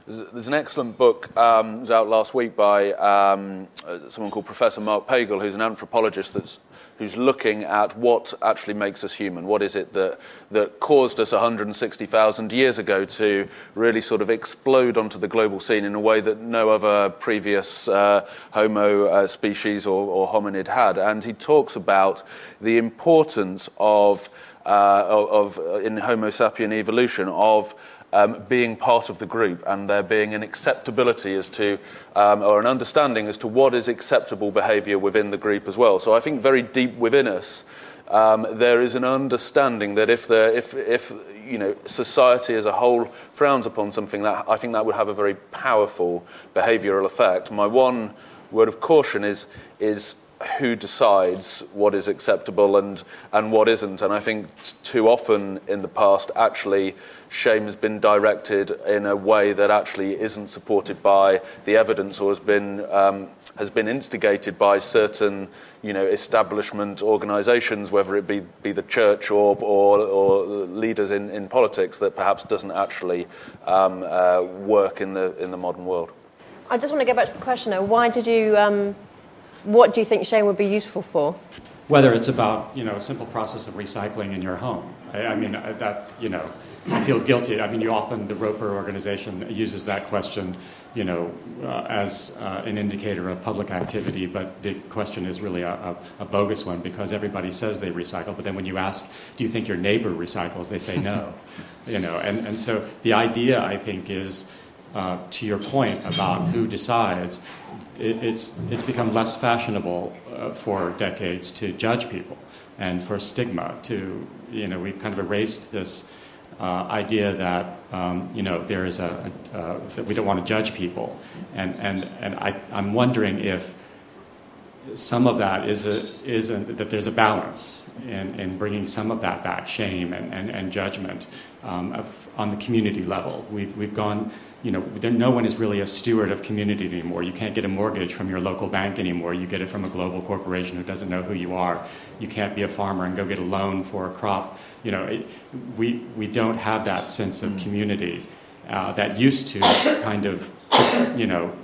[SPEAKER 3] there's, there's, an excellent book um, was out last week by um, uh, someone called Professor Mark Pagel, who's an anthropologist that's who's looking at what actually makes us human. What is it that, that caused us 160,000 years ago to really sort of explode onto the global scene in a way that no other previous uh, Homo uh, species or, or hominid had? And he talks about the importance of, uh, of, of in Homo sapien evolution, of um, being part of the group and there being an acceptability as to, um, or an understanding as to what is acceptable behaviour within the group as well. So I think very deep within us, um, there is an understanding that if, there, if, if you know, society as a whole frowns upon something, that I think that would have a very powerful behavioural effect. My one word of caution is, is who decides what is acceptable and, and what isn't. And I think too often in the past, actually, shame has been directed in a way that actually isn't supported by the evidence or has been, um, has been instigated by certain you know, establishment organisations, whether it be, be the church or, or, or leaders in, in politics, that perhaps doesn't actually um, uh, work in the, in the modern world.
[SPEAKER 2] I just want to go back to the question. Why did you um, what do you think shame would be useful for?
[SPEAKER 11] Whether it's about you know a simple process of recycling in your home. I, I mean that you know I feel guilty. I mean you often the Roper organization uses that question you know uh, as uh, an indicator of public activity, but the question is really a, a, a, bogus one because everybody says they recycle, but then when you ask, do you think your neighbor recycles? They say no. you know, and, and so the idea I think is. Uh, to your point about who decides, it, it's, it's become less fashionable uh, for decades to judge people and for stigma to, you know, we've kind of erased this uh, idea that, um, you know, there is a, a that we don't want to judge people. And, and, and I, I'm wondering if some of that is, a, is a, that there's a balance in, in bringing some of that back, shame and, and, and judgment um, of, on the community level. We've, we've gone you know, no one is really a steward of community anymore. You can't get a mortgage from your local bank anymore. You get it from a global corporation who doesn't know who you are. You can't be a farmer and go get a loan for a crop. You know, it, we, we don't have that sense of community uh, that used to kind of, you know,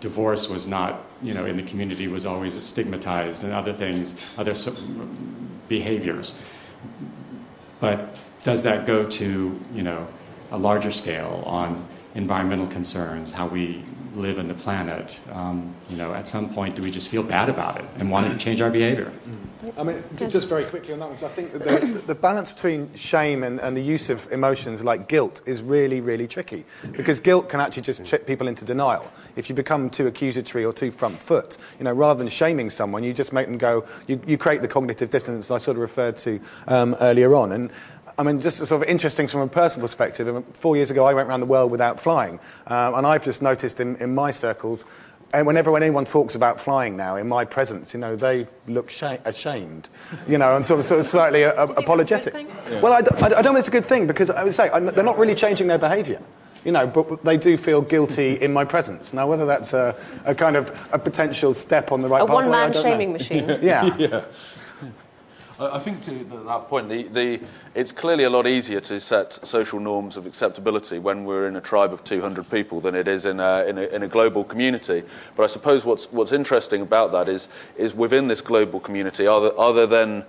[SPEAKER 11] divorce was not, you know, in the community was always stigmatized and other things, other behaviors. But does that go to, you know, a larger scale on environmental concerns, how we live in the planet, um, you know, at some point do we just feel bad about it and want to change our behavior?
[SPEAKER 4] I mean, just very quickly on that one, I think that the, the balance between shame and, and, the use of emotions like guilt is really, really tricky because guilt can actually just trip people into denial. If you become too accusatory or too front foot, you know, rather than shaming someone, you just make them go, you, you create the cognitive dissonance I sort of referred to um, earlier on. And I mean, just sort of interesting from a personal perspective. I mean, four years ago, I went around the world without flying, um, and I've just noticed in, in my circles, and whenever when anyone talks about flying now in my presence, you know, they look ashamed, you know, and sort of, sort of slightly uh, apologetic. Yeah. Well, I, I, I, don't think it's a good thing because I would say I'm, they're not really changing their behaviour. You know, but they do feel guilty in my presence. Now, whether that's a, a kind of a potential step on the right
[SPEAKER 2] a
[SPEAKER 4] path,
[SPEAKER 2] a one-man shaming
[SPEAKER 4] know.
[SPEAKER 2] machine.
[SPEAKER 4] yeah.
[SPEAKER 3] yeah. I think to that point, the, the, it's clearly a lot easier to set social norms of acceptability when we're in a tribe of 200 people than it is in a, in a, in a global community. But I suppose what's, what's interesting about that is, is within this global community, are there,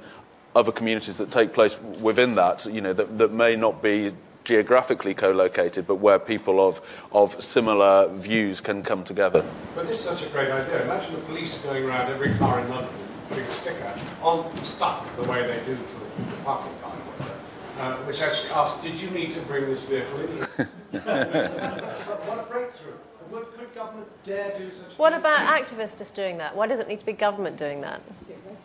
[SPEAKER 3] other communities that take place within that, you know, that, that may not be geographically co-located, but where people of, of similar views can come together.
[SPEAKER 10] But this is such a great idea. Imagine the police going around every car in London putting a sticker on stuck the way they do for the, the parking time. Uh, which actually asks, did you need to bring this vehicle in here? what a breakthrough. Would, could government dare do such
[SPEAKER 2] What about activists just doing that? Why does it need to be government doing that?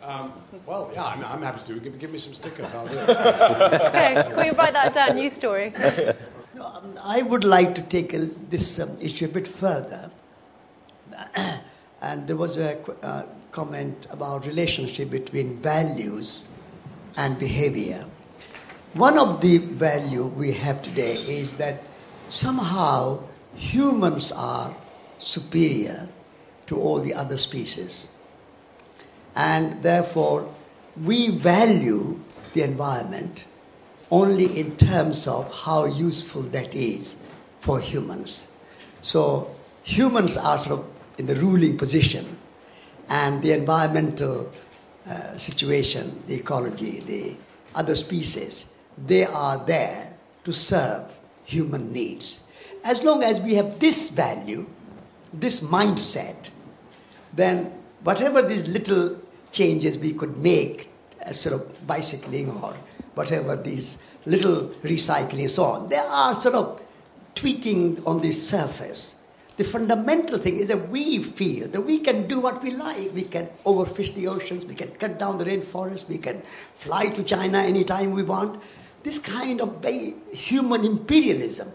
[SPEAKER 10] Um, well, yeah, I'm, I'm, happy to do it. Give, give, me some stickers, I'll do it.
[SPEAKER 2] okay, will you write that down? News story.
[SPEAKER 12] No, um, I would like to take a, this um, issue a bit further. and there was a uh, comment about relationship between values and behavior. One of the value we have today is that somehow humans are superior to all the other species. And therefore, we value the environment only in terms of how useful that is for humans. So humans are sort of in the ruling position and the environmental uh, situation, the ecology, the other species, they are there to serve human needs. As long as we have this value, this mindset, then whatever these little changes we could make, as sort of bicycling or whatever these little recycling so on, they are sort of tweaking on the surface the fundamental thing is that we feel that we can do what we like. We can overfish the oceans, we can cut down the rainforest, we can fly to China anytime we want. This kind of human imperialism,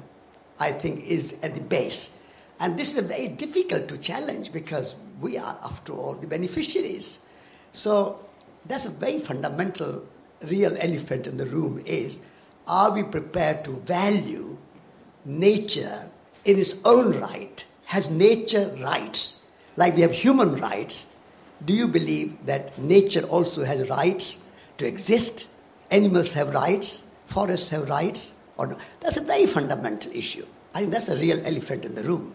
[SPEAKER 12] I think, is at the base. And this is very difficult to challenge because we are, after all, the beneficiaries. So that's a very fundamental, real elephant in the room is are we prepared to value nature in its own right? Has nature rights? Like we have human rights, do you believe that nature also has rights to exist? Animals have rights, forests have rights, or? That's a very fundamental issue. I think that's the real elephant in the room.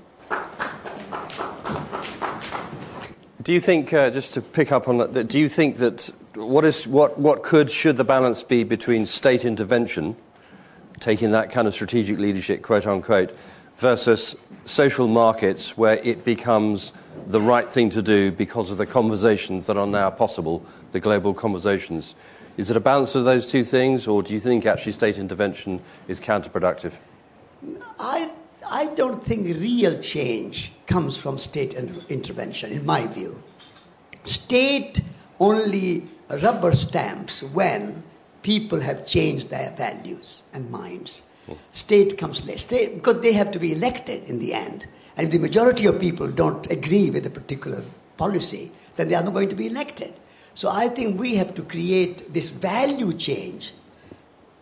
[SPEAKER 7] Do you think, uh, just to pick up on that, do you think that what, is, what, what could, should the balance be between state intervention, taking that kind of strategic leadership, quote unquote, versus social markets where it becomes the right thing to do because of the conversations that are now possible, the global conversations? Is it a balance of those two things, or do you think actually state intervention is counterproductive?
[SPEAKER 12] I, I don't think real change comes from state intervention, in my view. State only rubber stamps when people have changed their values and minds. State comes late, state, because they have to be elected in the end. And if the majority of people don't agree with a particular policy, then they are not going to be elected. So I think we have to create this value change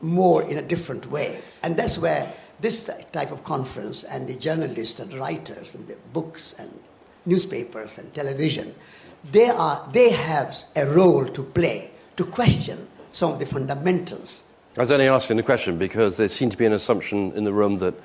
[SPEAKER 12] more in a different way. And that's where this type of conference and the journalists and writers and the books and newspapers and television, they, are, they have a role to play to question some of the fundamentals.
[SPEAKER 7] I was only asking the question because there seemed to be an assumption in the room that,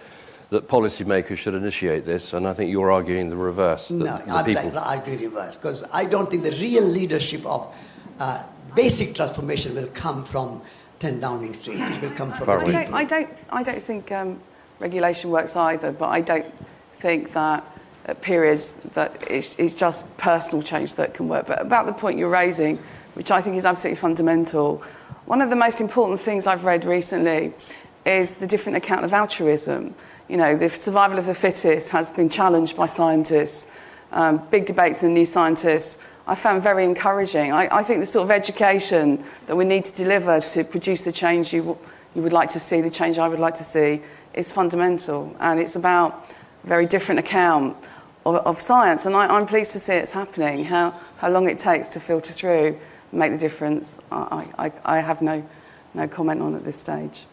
[SPEAKER 7] that policymakers should initiate this, and I think you're arguing the reverse.
[SPEAKER 12] No, I'm people... arguing the reverse because I don't think the real leadership of uh, basic transformation will come from 10 Downing Street. It will come from
[SPEAKER 5] I don't, I don't, I don't think um, regulation works either, but I don't think that at periods that it's, it's just personal change that can work. But about the point you're raising, which I think is absolutely fundamental, one of the most important things I've read recently is the different account of altruism. You know, the survival of the fittest has been challenged by scientists, um, big debates in the New Scientists. I found very encouraging. I, I, think the sort of education that we need to deliver to produce the change you, you would like to see, the change I would like to see, is fundamental. And it's about a very different account of, of science. And I, am pleased to see it's happening. How, how long it takes to filter through make the difference, I, I, I have no, no comment on at this stage.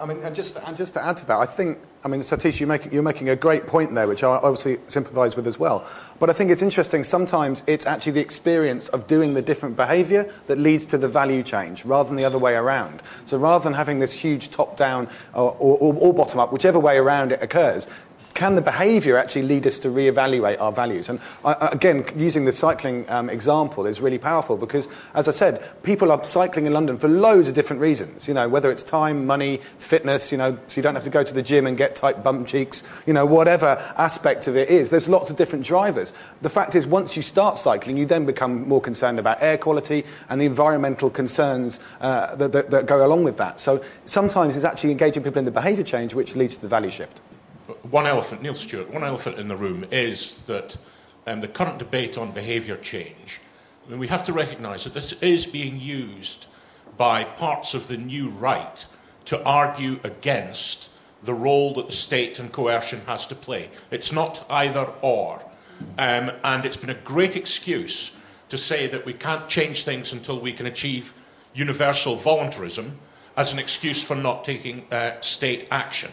[SPEAKER 4] I mean, and just, and just to add to that, I think I mean, Satish, you're making, you're making a great point there, which I obviously sympathise with as well. But I think it's interesting, sometimes it's actually the experience of doing the different behaviour that leads to the value change, rather than the other way around. So rather than having this huge top down uh, or, or, or bottom up, whichever way around it occurs, can the behaviour actually lead us to reevaluate our values? And I, again, using the cycling um, example is really powerful because, as I said, people are cycling in London for loads of different reasons. You know, whether it's time, money, fitness. You know, so you don't have to go to the gym and get tight bum cheeks. You know, whatever aspect of it is, there's lots of different drivers. The fact is, once you start cycling, you then become more concerned about air quality and the environmental concerns uh, that, that, that go along with that. So sometimes it's actually engaging people in the behaviour change which leads to the value shift
[SPEAKER 9] one elephant, Neil Stewart, one elephant in the room is that um, the current debate on behaviour change, I mean, we have to recognise that this is being used by parts of the new right to argue against the role that the state and coercion has to play. It's not either or. Um, and it's been a great excuse to say that we can't change things until we can achieve universal voluntarism as an excuse for not taking uh, state action.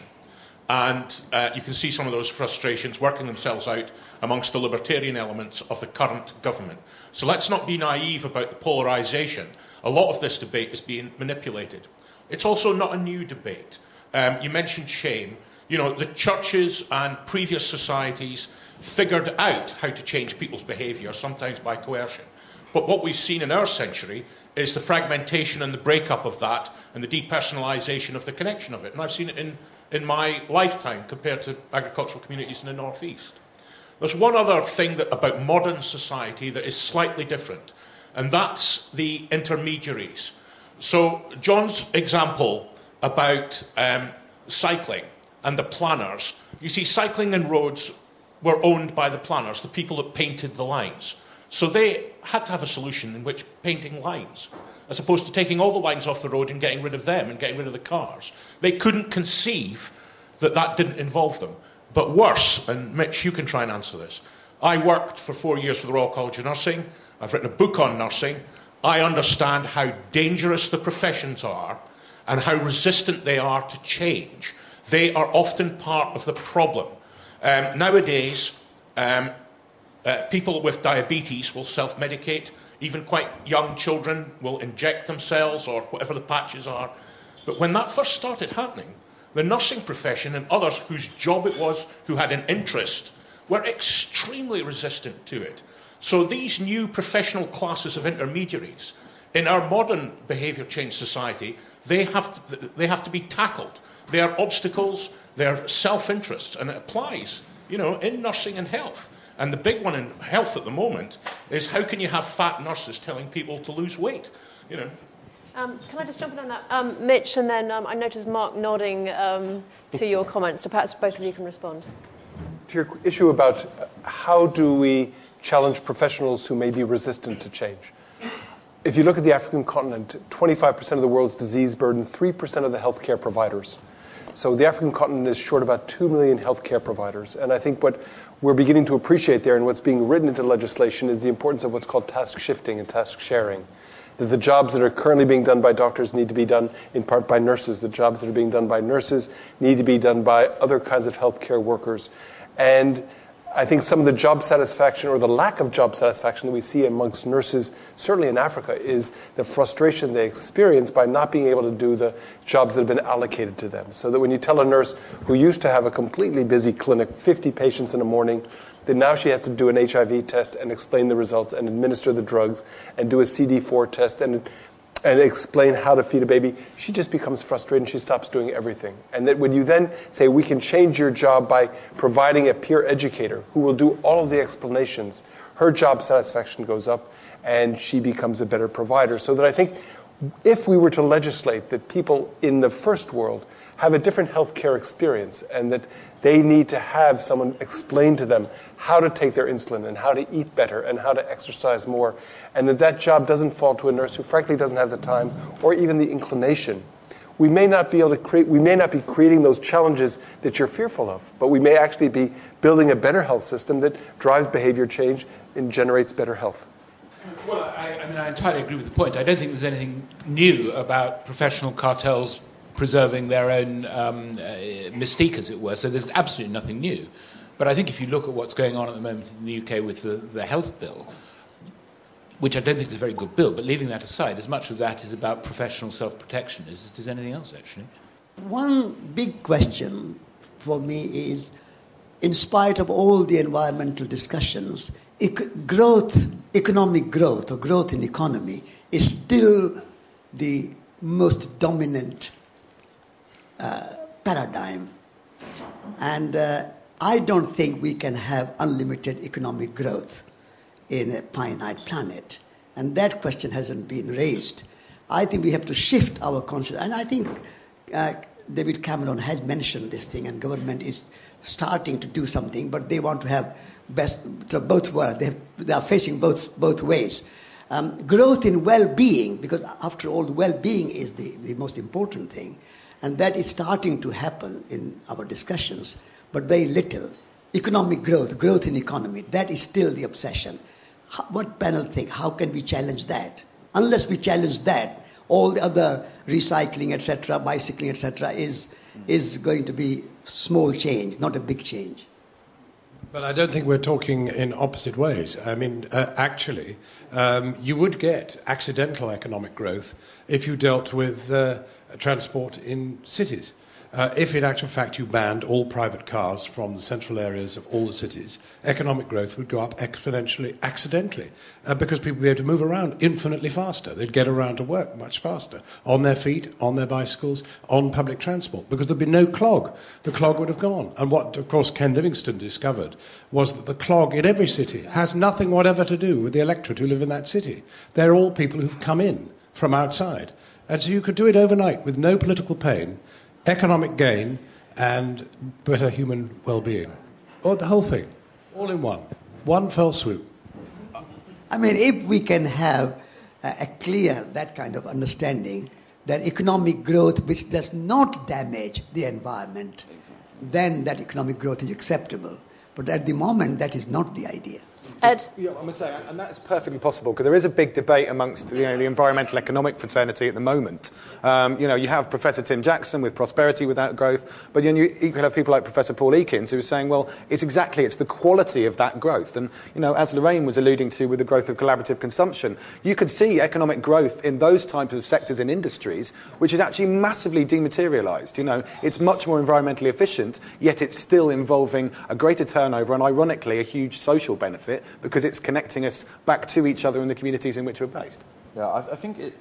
[SPEAKER 9] And uh, you can see some of those frustrations working themselves out amongst the libertarian elements of the current government. So let's not be naive about the polarisation. A lot of this debate is being manipulated. It's also not a new debate. Um, you mentioned shame. You know, the churches and previous societies figured out how to change people's behaviour, sometimes by coercion. But what we've seen in our century is the fragmentation and the breakup of that and the depersonalisation of the connection of it. And I've seen it in in my lifetime compared to agricultural communities in the northeast. There's one other thing that, about modern society that is slightly different, and that's the intermediaries. So, John's example about um, cycling and the planners, you see, cycling and roads were owned by the planners, the people that painted the lines. So they had to have a solution in which painting lines as opposed to taking all the lines off the road and getting rid of them and getting rid of the cars. They couldn't conceive that that didn't involve them. But worse, and Mitch, you can try and answer this. I worked for four years for the Royal College of Nursing. I've written a book on nursing. I understand how dangerous the professions are and how resistant they are to change. They are often part of the problem. Um, nowadays, um, uh, people with diabetes will self medicate. Even quite young children will inject themselves or whatever the patches are. But when that first started happening, the nursing profession and others whose job it was who had an interest were extremely resistant to it. So these new professional classes of intermediaries in our modern behaviour change society, they have, to, they have to be tackled. They are obstacles, they are self-interests, and it applies, you know, in nursing and health. And the big one in health at the moment is how can you have fat nurses telling people to lose weight? You know,
[SPEAKER 2] um, can I just jump in on that? Um, Mitch, and then um, I noticed Mark nodding um, to your comments, so perhaps both of you can respond.
[SPEAKER 6] To your issue about how do we challenge professionals who may be resistant to change. If you look at the African continent, 25% of the world's disease burden, 3% of the healthcare providers. So the African continent is short about 2 million healthcare providers. And I think what we're beginning to appreciate there and what's being written into legislation is the importance of what's called task shifting and task sharing that the jobs that are currently being done by doctors need to be done in part by nurses. The jobs that are being done by nurses need to be done by other kinds of healthcare workers. And I think some of the job satisfaction or the lack of job satisfaction that we see amongst nurses, certainly in Africa, is the frustration they experience by not being able to do the jobs that have been allocated to them. So that when you tell a nurse who used to have a completely busy clinic, 50 patients in a morning, that now she has to do an HIV test and explain the results and administer the drugs and do a CD4 test and, and explain how to feed a baby, she just becomes frustrated and she stops doing everything. And that when you then say, we can change your job by providing a peer educator who will do all of the explanations, her job satisfaction goes up and she becomes a better provider. So that I think if we were to legislate that people in the first world have a different healthcare experience and that they need to have someone explain to them how to take their insulin and how to eat better and how to exercise more. And that that job doesn't fall to a nurse who frankly doesn't have the time or even the inclination. We may not be able to create, we may not be creating those challenges that you're fearful of, but we may actually be building a better health system that drives behavior change and generates better health.
[SPEAKER 8] Well, I, I mean, I entirely agree with the point. I don't think there's anything new about professional cartels preserving their own um, uh, mystique, as it were. So there's absolutely nothing new. But I think if you look at what's going on at the moment in the UK with the, the health bill, which I don't think is a very good bill, but leaving that aside, as much of that is about professional self protection as it is anything else, actually.
[SPEAKER 12] One big question for me is in spite of all the environmental discussions, ec- growth, economic growth or growth in economy is still the most dominant uh, paradigm. And uh, I don't think we can have unlimited economic growth in a finite planet. And that question hasn't been raised. I think we have to shift our consciousness. And I think uh, David Cameron has mentioned this thing, and government is starting to do something, but they want to have best, so both worlds. They, they are facing both, both ways. Um, growth in well being, because after all, well being is the, the most important thing. And that is starting to happen in our discussions, but very little. Economic growth, growth in economy, that is still the obsession. How, what panel think? How can we challenge that? Unless we challenge that, all the other recycling, etc., bicycling, etc., is, is going to be small change, not a big change.
[SPEAKER 10] But I don't think we're talking in opposite ways. I mean, uh, actually, um, you would get accidental economic growth if you dealt with uh, transport in cities. Uh, if in actual fact you banned all private cars from the central areas of all the cities, economic growth would go up exponentially, accidentally, uh, because people would be able to move around infinitely faster. They'd get around to work much faster, on their feet, on their bicycles, on public transport, because there'd be no clog. The clog would have gone. And what, of course, Ken Livingstone discovered was that the clog in every city has nothing whatever to do with the electorate who live in that city. They're all people who've come in from outside. And so you could do it overnight with no political pain, economic gain, and better human well being. Or the whole thing, all in one, one fell swoop.
[SPEAKER 12] I mean, if we can have a clear, that kind of understanding, that economic growth which does not damage the environment, then that economic growth is acceptable. But at the moment, that is not the idea.
[SPEAKER 2] Ed?
[SPEAKER 4] Yeah, I must say, and that's perfectly possible because there is a big debate amongst you know, the environmental economic fraternity at the moment. Um, you know, you have Professor Tim Jackson with prosperity without growth, but you, you could have people like Professor Paul Ekins who are saying, well, it's exactly it's the quality of that growth. And you know, as Lorraine was alluding to with the growth of collaborative consumption, you could see economic growth in those types of sectors and industries, which is actually massively dematerialised. You know, it's much more environmentally efficient, yet it's still involving a greater turnover and, ironically, a huge social benefit because it's connecting us back to each other in the communities in which we're based.
[SPEAKER 3] Yeah, I, I think it,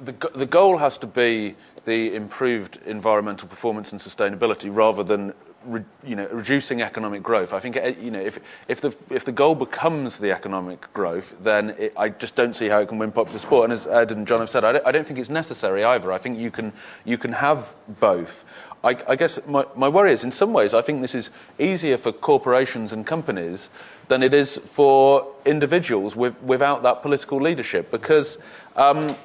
[SPEAKER 3] the, the goal has to be the improved environmental performance and sustainability rather than re, you know, reducing economic growth. I think eh, you know, if, if, the, if the goal becomes the economic growth, then it, I just don't see how it can win popular support. And as Ed and John have said, I don't, I don't think it's necessary either. I think you can, you can have both. I, I guess my, my worry is, in some ways, I think this is easier for corporations and companies than it is for individuals with, without that political leadership. Because um,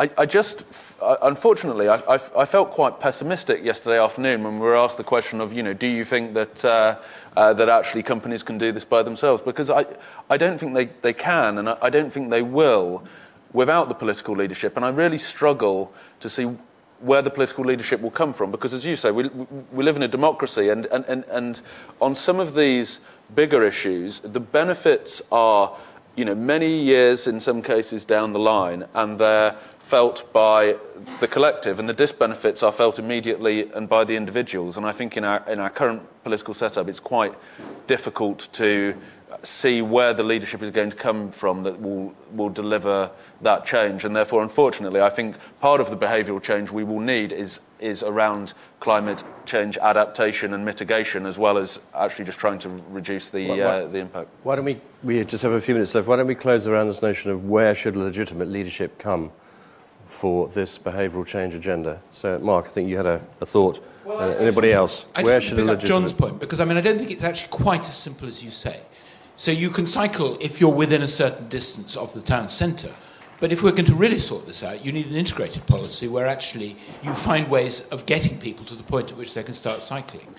[SPEAKER 3] I, I, just, unfortunately, I, I, I, felt quite pessimistic yesterday afternoon when we were asked the question of, you know, do you think that, uh, uh, that actually companies can do this by themselves? Because I, I don't think they, they can, and I, I don't think they will without the political leadership. And I really struggle to see where the political leadership will come from. Because, as you say, we, we live in a democracy, and, and, and, and on some of these bigger issues, the benefits are you know, many years in some cases down the line, and they're felt by the collective, and the disbenefits are felt immediately and by the individuals. And I think in our, in our current political setup, it's quite difficult to see where the leadership is going to come from that will, will deliver that change. And therefore, unfortunately, I think part of the behavioural change we will need is, is around climate change adaptation and mitigation, as well as actually just trying to reduce the, why, uh, the impact.
[SPEAKER 7] Why don't we, we just have a few minutes left, why don't we close around this notion of where should legitimate leadership come for this behavioural change agenda? So, Mark, I think you had a, a thought. Well, uh, anybody else?
[SPEAKER 8] I
[SPEAKER 7] where
[SPEAKER 8] should pick up John's point, because I mean, I don't think it's actually quite as simple as you say. So you can cycle if you're within a certain distance of the town centre. But if we're going to really sort this out, you need an integrated policy where actually you find ways of getting people to the point at which they can start cycling.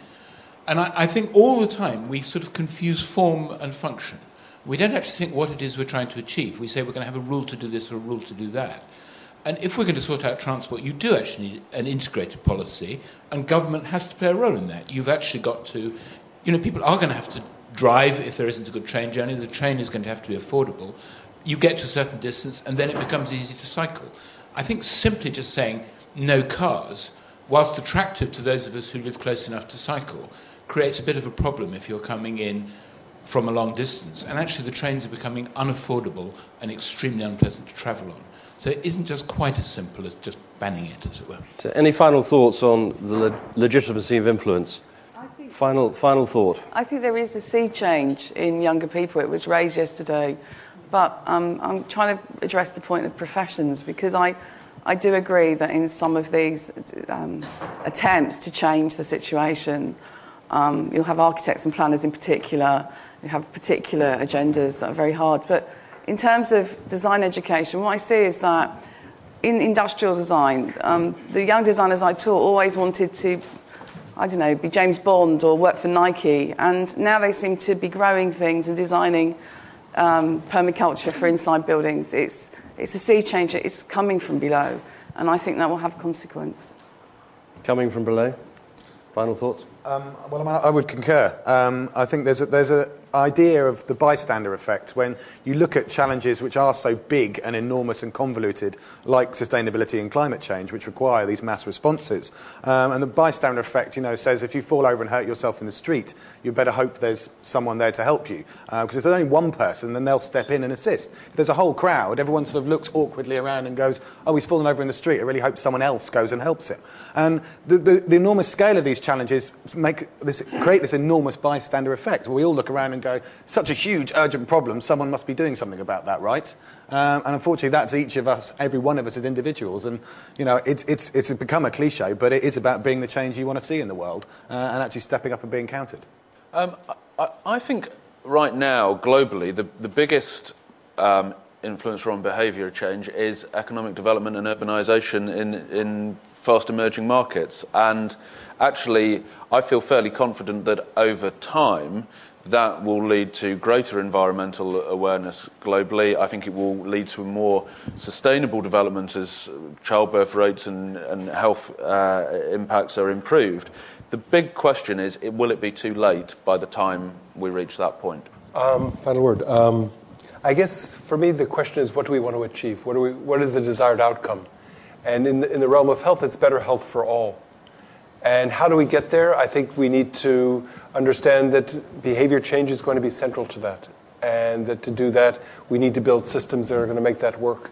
[SPEAKER 8] And I, I think all the time we sort of confuse form and function. We don't actually think what it is we're trying to achieve. We say we're going to have a rule to do this or a rule to do that. And if we're going to sort out transport, you do actually need an integrated policy, and government has to play a role in that. You've actually got to, you know, people are going to have to drive if there isn't a good train journey. The train is going to have to be affordable. You get to a certain distance, and then it becomes easy to cycle. I think simply just saying no cars, whilst attractive to those of us who live close enough to cycle, creates a bit of a problem if you're coming in from a long distance. And actually, the trains are becoming unaffordable and extremely unpleasant to travel on. So it isn't just quite as simple as just banning it, as it were.
[SPEAKER 7] So any final thoughts on the le- legitimacy of influence? Final, final thought.
[SPEAKER 5] I think there is a sea change in younger people. It was raised yesterday. But um, I'm trying to address the point of professions because I, I do agree that in some of these um, attempts to change the situation, um, you'll have architects and planners in particular, you have particular agendas that are very hard. But in terms of design education, what I see is that in industrial design, um, the young designers I taught always wanted to I don't know, be James Bond or work for Nike. And now they seem to be growing things and designing um, permaculture for inside buildings. It's, it's a sea change. It's coming from below. And I think that will have consequence.
[SPEAKER 7] Coming from below? Final thoughts?
[SPEAKER 4] Um, well, I would concur. Um, I think there's a, there's a idea of the bystander effect when you look at challenges which are so big and enormous and convoluted, like sustainability and climate change, which require these mass responses. Um, and the bystander effect, you know, says if you fall over and hurt yourself in the street, you better hope there's someone there to help you. Because uh, if there's only one person, then they'll step in and assist. If there's a whole crowd, everyone sort of looks awkwardly around and goes, oh, he's fallen over in the street. I really hope someone else goes and helps him. And the, the, the enormous scale of these challenges make this, create this enormous bystander effect. We all look around and go, such a huge, urgent problem, someone must be doing something about that, right? Um, and unfortunately, that's each of us, every one of us as individuals. And, you know, it's, it's, it's become a cliche, but it is about being the change you want to see in the world uh, and actually stepping up and being counted. Um,
[SPEAKER 3] I, I, think right now, globally, the, the biggest um, influencer on behaviour change is economic development and urbanisation in, in fast emerging markets. And actually, I feel fairly confident that over time, that will lead to greater environmental awareness globally. I think it will lead to more sustainable development as childbirth rates and, and health uh, impacts are improved. The big question is will it be too late by the time we reach that point?
[SPEAKER 6] Um, final word. Um, I guess for me, the question is what do we want to achieve? What, we, what is the desired outcome? And in the, in the realm of health, it's better health for all. And how do we get there? I think we need to understand that behavior change is going to be central to that. And that to do that, we need to build systems that are going to make that work.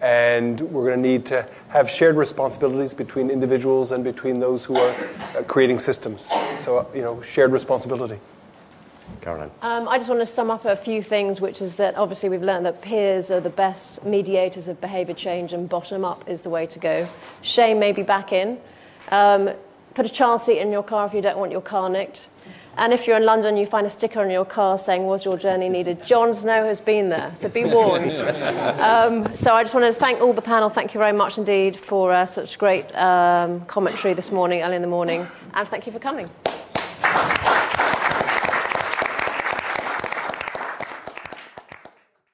[SPEAKER 6] And we're going to need to have shared responsibilities between individuals and between those who are uh, creating systems. So, you know, shared responsibility.
[SPEAKER 7] Caroline.
[SPEAKER 2] Um, I just want to sum up a few things, which is that obviously we've learned that peers are the best mediators of behaviour change and bottom up is the way to go. Shame may be back in. Um, put a child seat in your car if you don't want your car nicked. And if you're in London, you find a sticker on your car saying, Was your journey needed? Jon Snow has been there, so be warned. um, so I just want to thank all the panel. Thank you very much indeed for uh, such great um, commentary this morning, early in the morning. And thank you for coming.